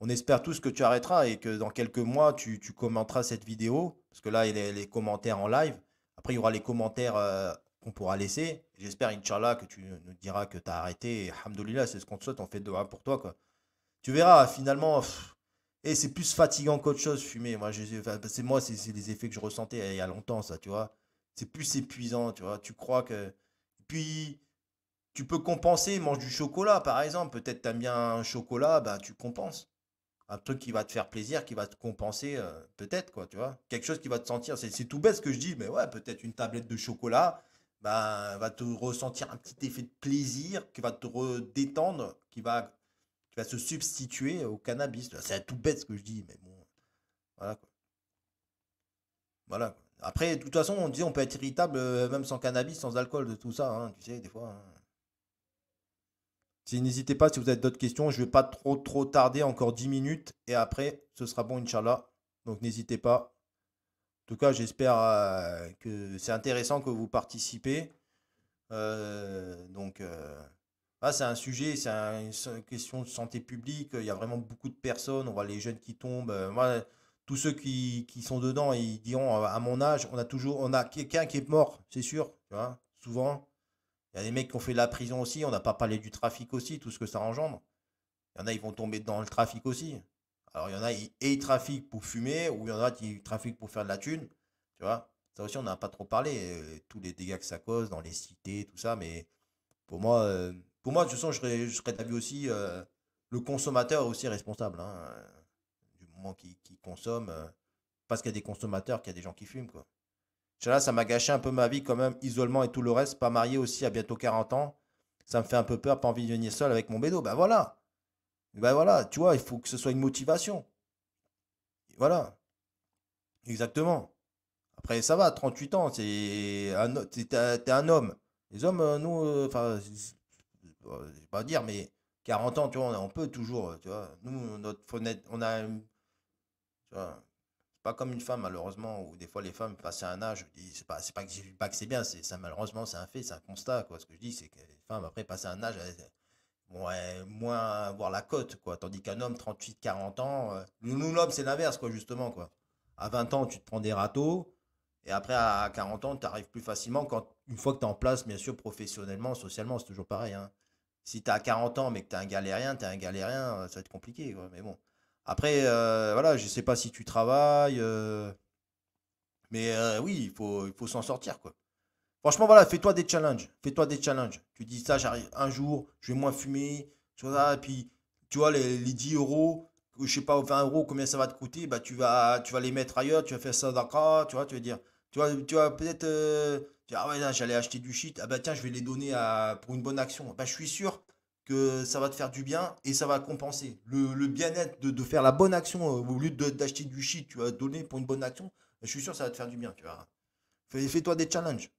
on, espère tous que tu arrêteras et que dans quelques mois, tu, commenteras cette vidéo. Parce que là, il y a les commentaires en live. Après, il y aura les commentaires euh, qu'on pourra laisser. J'espère, Inch'Allah, que tu nous diras que tu as arrêté. Et c'est ce qu'on te souhaite. On fait de pour toi. Quoi. Tu verras, finalement, et eh, c'est plus fatigant qu'autre chose, fumer. Moi, c'est moi, c'est les effets que je ressentais il y a longtemps, ça, tu vois. C'est plus épuisant, tu vois. Tu crois que. Puis, tu peux compenser, mange du chocolat, par exemple. Peut-être tu aimes bien un chocolat, bah, tu compenses. Un truc qui va te faire plaisir, qui va te compenser, euh, peut-être, quoi, tu vois. Quelque chose qui va te sentir. C'est tout bête ce que je dis, mais ouais, peut-être une tablette de chocolat bah, va te ressentir un petit effet de plaisir qui va te détendre, qui va, qui va se substituer au cannabis. C'est tout bête ce que je dis, mais bon. Voilà. Quoi. Voilà. Après, de toute façon, on dit on peut être irritable euh, même sans cannabis, sans alcool, de tout ça, hein, tu sais, des fois. Hein. Si, n'hésitez pas si vous avez d'autres questions. Je ne vais pas trop trop tarder, encore 10 minutes. Et après, ce sera bon, Inch'Allah. Donc n'hésitez pas. En tout cas, j'espère euh, que c'est intéressant que vous participez. Euh, donc, ah, c'est un sujet, c'est une question de santé publique. Il y a vraiment beaucoup de personnes. On voit les jeunes qui tombent. moi, tous ceux qui, sont dedans, ils diront à mon âge, on a toujours, on a quelqu'un qui est mort, c'est sûr. Souvent. Il y a des mecs qui ont fait de la prison aussi. On n'a pas parlé du trafic aussi, tout ce que ça engendre. Il y en a, ils vont tomber dans le trafic aussi. Alors, il y en a, et ils trafiquent pour fumer, ou il y en a qui trafiquent pour faire de la thune. Tu vois Ça aussi, on n'a pas trop parlé. Euh, tous les dégâts que ça cause dans les cités, tout ça. Mais pour moi, euh, de toute façon, je serais, je serais d'avis aussi. Euh, le consommateur aussi responsable. Hein, du moment qu'il consomme. parce qu'il y a des consommateurs, qu'il y a des gens qui fument. Quoi. Ça m'a gâché un peu ma vie quand même. Isolement et tout le reste. Pas marié aussi à bientôt 40 ans. Ça me fait un peu peur, pas envie de venir seul avec mon bédo. Ben voilà. Ben voilà, tu vois, il faut que ce soit une motivation. Voilà. Exactement. Après, ça va, 38 ans, t'es, un homme. Les hommes, euh, nous, euh, enfin, je vais pas dire, mais 40 ans, tu vois, on, peut toujours, tu vois. Nous, notre fenêtre, on a, tu pas comme une femme, malheureusement, où des fois les femmes passent un âge, c'est pas, pas que, pas que c'est bien, c'est malheureusement, c'est un fait, c'est un constat, quoi. Ce que je dis, c'est que les femmes, après, passent un âge, ouais, moins voir la cote, quoi. Tandis qu'un homme, 38, 40 ans, euh, nous, l'homme, c'est l'inverse, quoi, justement, quoi. À 20 ans, tu te prends des râteaux, et après, à 40 ans, tu arrives plus facilement, quand, une fois que tu es en place, bien sûr, professionnellement, socialement, c'est toujours pareil, hein. Si tu as 40 ans, mais que tu es un galérien, tu es un galérien, euh, ça va être compliqué, quoi. Mais bon. Après, euh, voilà, je sais pas si tu travailles, mais oui, il faut, s'en sortir. Franchement, voilà, fais-toi des challenges. Fais-toi des challenges. Tu dis ça, j'arrive un jour, je vais moins fumer. Tu vois, et puis, tu vois, les, 10 euros, je sais pas, 20 euros, combien ça va te coûter, bah, tu, vas, tu vas les mettre ailleurs, tu vas faire ça d'accord, tu vois, tu vas dire, tu vois, tu vas peut-être, euh, ah ouais, j'allais acheter du shit, ah bah tiens, je vais les donner pour une bonne action. Bah, je suis sûr que ça va te faire du bien et ça va compenser. Le, bien-être de, faire la bonne action euh, au lieu d'acheter du shit, tu vas donner pour une bonne action, je suis sûr que ça va te faire du bien, tu Fais-toi des challenges.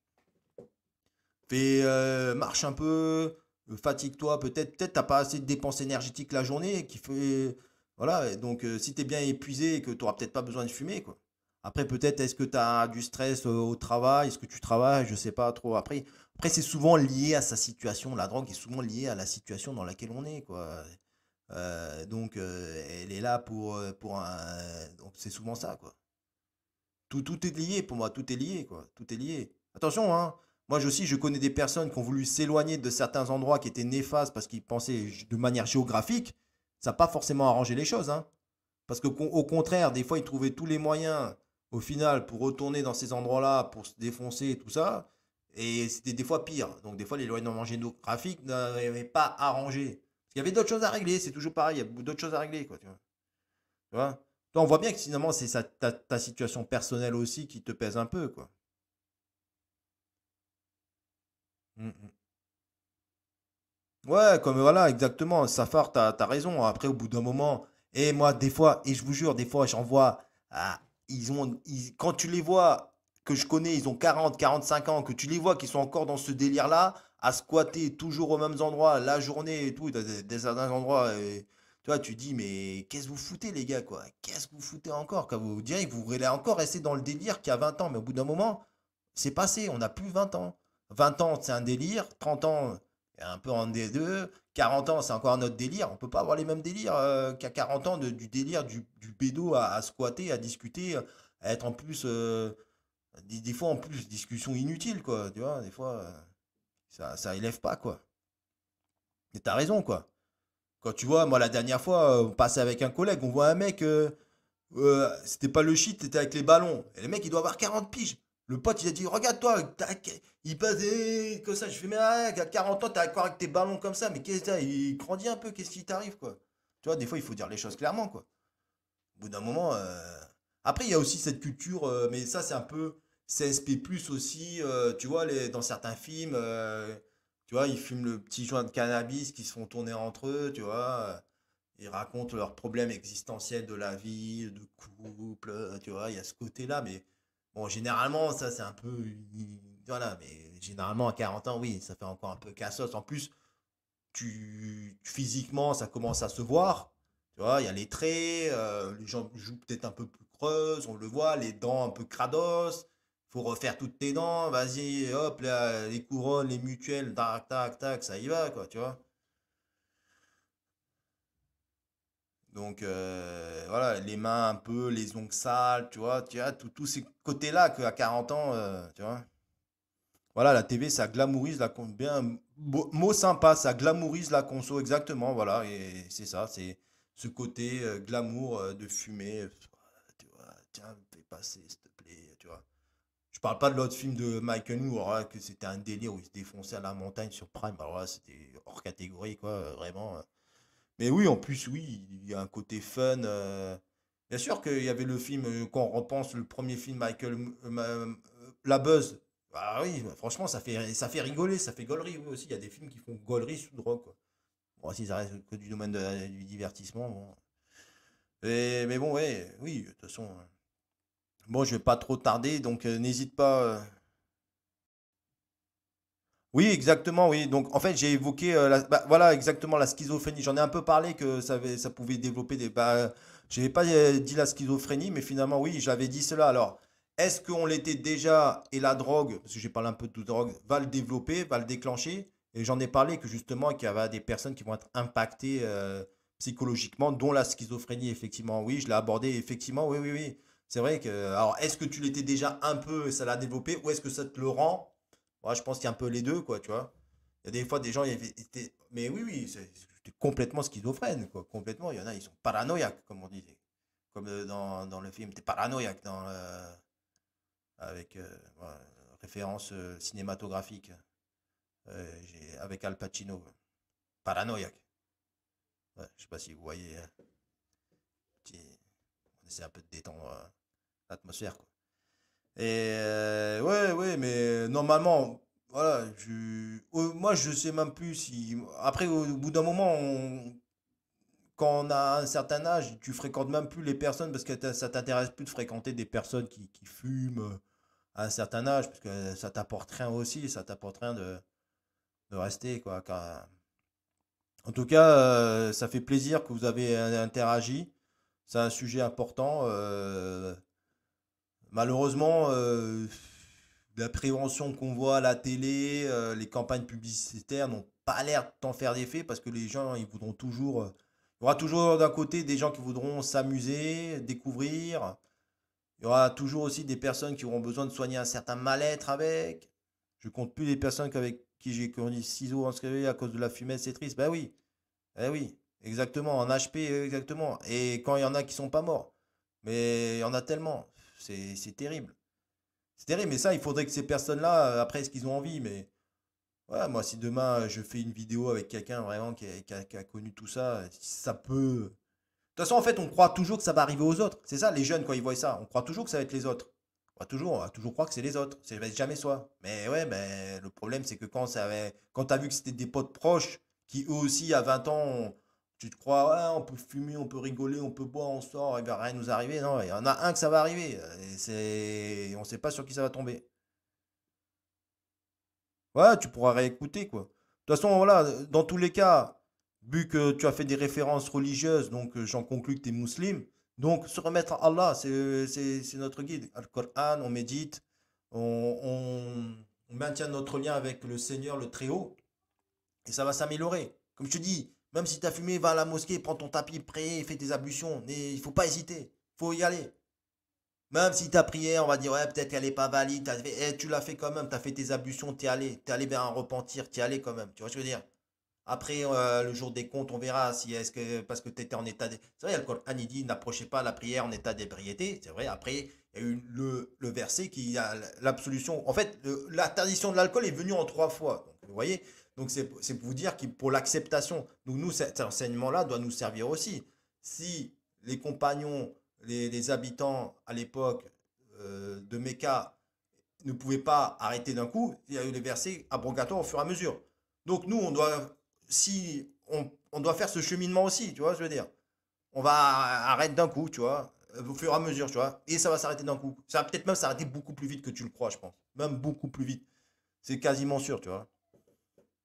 Fais, euh, marche un peu, euh, fatigue-toi. Peut-être peut-être t'as pas assez de dépenses énergétiques la journée qui fait. Voilà. Donc, si tu es bien épuisé et que tu n'auras peut-être pas besoin de fumer, quoi. Après, peut-être, est-ce que tu as du stress au travail? Est-ce que tu travailles? Je sais pas trop. Après, après c'est souvent lié à sa situation. La drogue est souvent liée à la situation dans laquelle on est, quoi. donc, elle est là pour, pour un. c'est souvent ça, quoi. Tout, tout est lié pour moi. Tout est lié, quoi. Tout est lié. Attention, hein. Moi aussi, je connais des personnes qui ont voulu s'éloigner de certains endroits qui étaient néfastes parce qu'ils pensaient de manière géographique. Ça n'a pas forcément arrangé les choses. Hein. Parce qu'au contraire, des fois, ils trouvaient tous les moyens, au final, pour retourner dans ces endroits-là, pour se défoncer et tout ça. Et c'était des fois pire. Donc, des fois, l'éloignement géographique n'avait pas arrangé. Parce qu'il y avait d'autres choses à régler. C'est toujours pareil. Il y a d'autres choses à régler. Quoi, tu vois, on voit bien que finalement, c'est ta, ta situation personnelle aussi qui te pèse un peu. quoi. Mmh, mmh. Ouais, comme voilà, exactement. Safar, t'as, t'as raison. Après, au bout d'un moment, et moi, des fois, et je vous jure, des fois, j'en vois, ah, ils ont, quand tu les vois, que je connais, ils ont 40, 45 ans, que tu les vois qui sont encore dans ce délire-là, à squatter toujours aux mêmes endroits, la journée et tout, dans des, certains endroits, et, tu vois, tu dis, mais qu'est-ce que vous foutez, les gars, quoi? Qu'est-ce que vous foutez encore? Quand vous direz que vous voulez encore rester dans le délire qu'il y a 20 ans, mais au bout d'un moment, c'est passé, on n'a plus 20 ans. 20 ans, c'est un délire. 30 ans, un peu en D2. 40 ans, c'est encore un autre délire. On peut pas avoir les mêmes délires euh, qu'à 40 ans du délire du, du bédo à, squatter, à discuter, à être en plus. Euh, des, fois, en plus, discussion inutile, quoi. Tu vois, des fois, euh, ça, ça élève pas, quoi. Mais t'as raison, quoi. Quand tu vois, moi, la dernière fois, on passait avec un collègue, on voit un mec. c'était pas le shit, c'était avec les ballons. Et le mec, il doit avoir 40 piges. Le pote, il a dit Regarde-toi, il passait que ça. Je fais Mais à 40 ans, t'es encore avec tes ballons comme ça. Mais qu'est-ce que Il grandit un peu, qu'est-ce qui t'arrive, quoi? Tu vois, des fois, il faut dire les choses clairement, quoi. Au bout d'un moment. Euh, après, il y a aussi cette culture, euh, mais ça, c'est un peu CSP, aussi. Euh, tu vois, les... dans certains films, tu vois, ils fument le petit joint de cannabis qui se font tourner entre eux, tu vois. Ils racontent leurs problèmes existentiels de la vie, de couple, tu vois, il y a ce côté-là, mais Bon, généralement, ça, c'est un peu. Voilà, mais généralement, à 40 ans, oui, ça fait encore un peu cassos. En plus, tu, physiquement, ça commence à se voir. Tu vois, il y a les traits, euh, les gens jouent peut-être un peu plus creuses, on le voit, les dents un peu crados. faut refaire toutes tes dents, vas-y, hop, là, les couronnes, les mutuelles, tac, tac, tac, ça y va, quoi, tu vois. Donc euh, voilà, les mains un peu, les ongles sales, tu vois, tu tous ces côtés-là qu'à 40 ans, euh, tu vois. Voilà, la TV, ça glamourise la bien mot sympa, ça glamourise la conso exactement, voilà, et c'est ça, c'est ce côté euh, glamour de fumer, tu vois, tiens, fais passer s'il te plaît, tu vois. Je parle pas de l'autre film de Michael Moore, hein, que c'était un délire où il se défonçait à la montagne sur Prime, alors là, c'était hors catégorie, quoi, vraiment. Mais oui, en plus, oui, il y a un côté fun. euh. Bien sûr qu'il y avait le film, euh, quand on repense, le premier film Michael, euh, La Buzz. Ah oui, bah, franchement, ça fait, ça fait rigoler, ça fait gaulerie. Oui, aussi, il y a des films qui font gaulerie sous drogue. Bon, si ça reste que du domaine du divertissement, bon. mais bon, ouais, oui, de toute façon. Bon, je vais pas trop tarder, donc n'hésite pas. Oui, exactement, oui. Donc, en fait, j'ai évoqué, euh, la- bah, voilà, exactement la schizophrénie. J'en ai un peu parlé que ça, pouvait développer des. Bah, je n'avais pas euh, dit la schizophrénie, mais finalement, oui, j'avais dit cela. Alors, est-ce qu'on l'était déjà et la drogue, parce que j'ai parlé un peu de drogue, va le développer, va le déclencher? Et j'en ai parlé que justement, qu'il y avait des personnes qui vont être impactées euh, psychologiquement, dont la schizophrénie, effectivement. Oui, je l'ai abordé, effectivement, oui, oui, oui. C'est vrai que. Alors, est-ce que tu l'étais déjà un peu et ça l'a développé, ou est-ce que ça te le rend? Ouais, je pense qu'il y a un peu les deux, quoi, tu vois. Il y a des fois des gens, ils étaient... mais oui, oui, c'est complètement schizophrène, quoi, complètement. Il y en a, ils sont paranoïaques, comme on dit, comme euh, dans, dans le film, t'es paranoïaque dans avec euh, référence euh, cinématographique avec Al Pacino, paranoïaque. Ouais, je sais pas si vous voyez. Hein. on essaie un peu de détendre l'atmosphère, quoi. Et euh, ouais, ouais, mais normalement, voilà, je, moi je sais même plus si. Après, au, bout d'un moment, quand on a un certain âge, tu fréquentes même plus les personnes parce que ça t'intéresse plus de fréquenter des personnes qui, qui fument, à un certain âge, parce que ça t'apporte rien aussi, ça t'apporte rien de, de rester, quoi. En tout cas, euh, ça fait plaisir que vous avez interagi. C'est un sujet important. Euh, malheureusement, euh, la prévention qu'on voit à la télé, les campagnes publicitaires n'ont pas l'air de t'en faire d'effet parce que les gens, ils voudront toujours. il y aura toujours d'un côté des gens qui voudront s'amuser, découvrir. Il y aura toujours aussi des personnes qui auront besoin de soigner un certain mal-être avec. Je compte plus les personnes avec qui j'ai connu ciseaux inscrits à cause de la fumette, c'est triste. Ben oui, eh oui, exactement, en HP, exactement. Et quand il y en a qui sont pas morts. Mais il y en a tellement. C'est terrible. C'est terrible, mais ça, il faudrait que ces personnes-là, après, ce qu'ils ont envie, mais Ouais, moi, si demain je fais une vidéo avec quelqu'un vraiment qui a, connu tout ça, ça peut. De toute façon, en fait, on croit toujours que ça va arriver aux autres. C'est ça, les jeunes, quand ils voient ça, on croit toujours que ça va être les autres. On va toujours, on va toujours croire que c'est les autres. Ça va être jamais soi. Mais ouais, mais le problème, c'est que quand, ça avait... quand tu as vu que c'était des potes proches qui, eux aussi, à 20 ans, tu te crois, on peut fumer, on peut rigoler, on peut boire, on sort, il va rien nous arriver. Non, il y en a un que ça va arriver. Et on ne sait pas sur qui ça va tomber. Ouais, tu pourras réécouter, quoi. De toute façon, voilà, dans tous les cas, vu que tu as fait des références religieuses, donc euh, j'en conclus que tu es musulman. Donc, se remettre à Allah, c'est notre guide. Al-Qur'an, on médite, on, maintient notre lien avec le Seigneur, le Très-Haut, et ça va s'améliorer. Comme je te dis, même si tu as fumé, va à la mosquée, prends ton tapis, prie, fais tes ablutions. Mais il faut pas hésiter, faut y aller. Même si ta prière, on va dire, ouais, peut-être qu'elle n'est pas valide, eh, tu l'as fait quand même, tu as fait tes ablutions, tu es allé, tu allé vers un repentir, tu es allé quand même. Tu vois ce que je veux dire? Après, euh, le jour des comptes, on verra si est-ce que parce que tu étais en état. De... C'est vrai, le Coran n'approchez pas la prière en état d'ébriété. C'est vrai, après, il y a eu le, verset qui a l'absolution. En fait, l'interdiction de l'alcool est venue en trois fois. Vous voyez Donc, c'est pour vous dire que pour l'acceptation. Donc, nous, cet enseignement-là doit nous servir aussi. Si les compagnons les, habitants à l'époque euh, de Mecca ne pouvaient pas arrêter d'un coup, il y a eu les versets abrogatoires au fur et à mesure. Donc nous, on doit, si on, doit faire ce cheminement aussi, tu vois, je veux dire? On va arrêter d'un coup, tu vois, au fur et à mesure, tu vois, et ça va s'arrêter d'un coup. Ça va peut-être même s'arrêter beaucoup plus vite que tu le crois, je pense. Même beaucoup plus vite. C'est quasiment sûr, tu vois.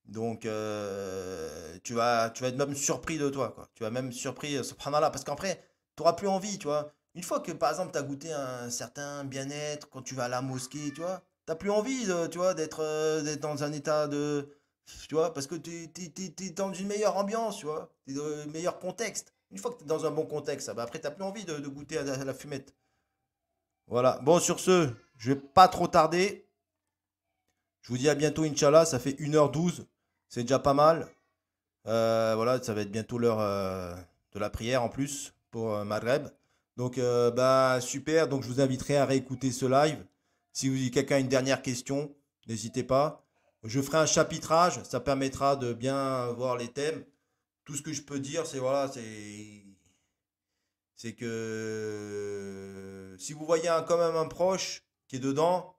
Donc, euh, tu, vas, tu vas être même surpris de toi, quoi. Tu vas même surpris, subhanallah, parce qu'après, tu n'auras plus envie, tu vois. Une fois que, par exemple, tu as goûté un certain bien-être, quand tu vas à la mosquée, tu vois, tu n'as plus envie, tu vois, euh, d'être dans un état de... Tu vois, parce que tu es, dans une meilleure ambiance, tu vois, tu es dans un meilleur contexte. Une fois que tu es dans un bon contexte, bah après, tu n'as plus envie de, goûter à la, fumette. Voilà. Bon, sur ce, je vais pas trop tarder. Je vous dis à bientôt, Inch'Allah. Ça fait 1h12. C'est déjà pas mal. Euh, voilà, ça va être bientôt l'heure euh, de la prière en plus pour euh, Maghreb. Donc, bah, super. Donc, je vous inviterai à réécouter ce live. Si vous quelqu'un a une dernière question, n'hésitez pas. Je ferai un chapitrage. Ça permettra de bien voir les thèmes. Tout ce que je peux dire, c'est voilà, c'est que si vous voyez quand même un proche qui est dedans,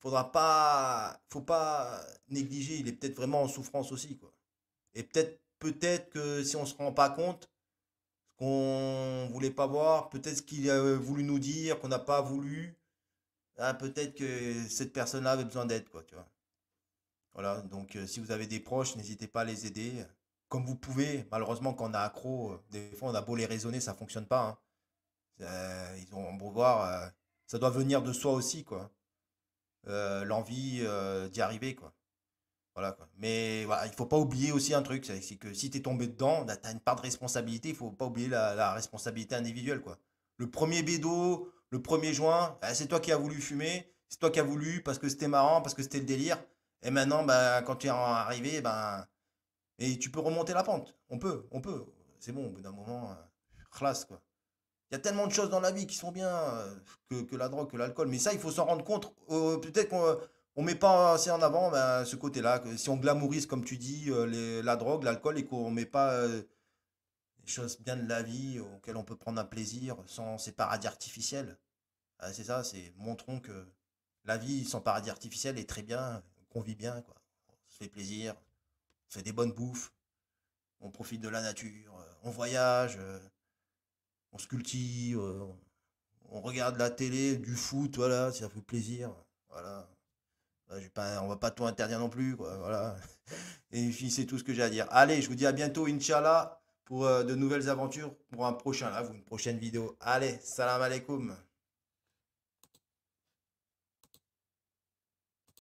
faudra pas, faut pas négliger. Il est peut-être vraiment en souffrance aussi, quoi. Et peut-être, peut-être que si on se rend pas compte, qu'on voulait pas voir, peut-être qu'il a voulu nous dire, qu'on n'a pas voulu. Ah, peut-être que cette personne-là avait besoin d'aide, quoi, tu vois. Voilà, donc euh, si vous avez des proches, n'hésitez pas à les aider. Comme vous pouvez, malheureusement, quand on a accro, euh, des fois on a beau les raisonner, ça fonctionne pas. Hein. Euh, ils ont beau voir, ça doit venir de soi aussi, quoi. L'envie d'y arriver, quoi. Voilà, Mais voilà, il faut pas oublier aussi un truc, c'est que si tu es tombé dedans, bah, tu as une part de responsabilité, il faut pas oublier la, responsabilité individuelle. Quoi. Le premier bédo, le premier joint, bah, c'est toi qui as voulu fumer, c'est toi qui as voulu parce que c'était marrant, parce que c'était le délire. Et maintenant, bah, quand tu es arrivé, ben, et tu peux remonter la pente. On peut, on peut. C'est bon, au bout d'un moment, euh, classe quoi. Il y a tellement de choses dans la vie qui sont bien euh, que, la drogue, que l'alcool. Mais ça, il faut s'en rendre compte. Euh, peut-être qu'on on met pas assez en avant ben, ce côté-là. Si on glamourise, comme tu dis, euh, la drogue, l'alcool, et qu'on met pas les choses bien de la vie auxquelles on peut prendre un plaisir sans ces paradis artificiels. Ah, c'est ça, c'est montrons que la vie sans paradis artificiel est très bien, qu'on vit bien, quoi. On se fait plaisir, on fait des bonnes bouffes, on profite de la nature, on voyage, on se cultive, on regarde la télé, du foot, voilà, ça fait plaisir. Voilà. Pas, on va pas tout interdire non plus. Voilà. <laughs> Et puis c'est tout ce que j'ai à dire. Allez, je vous dis à bientôt, Inch'Allah, pour euh, de nouvelles aventures, pour un prochain live ou une prochaine vidéo. Allez, salam alaikum.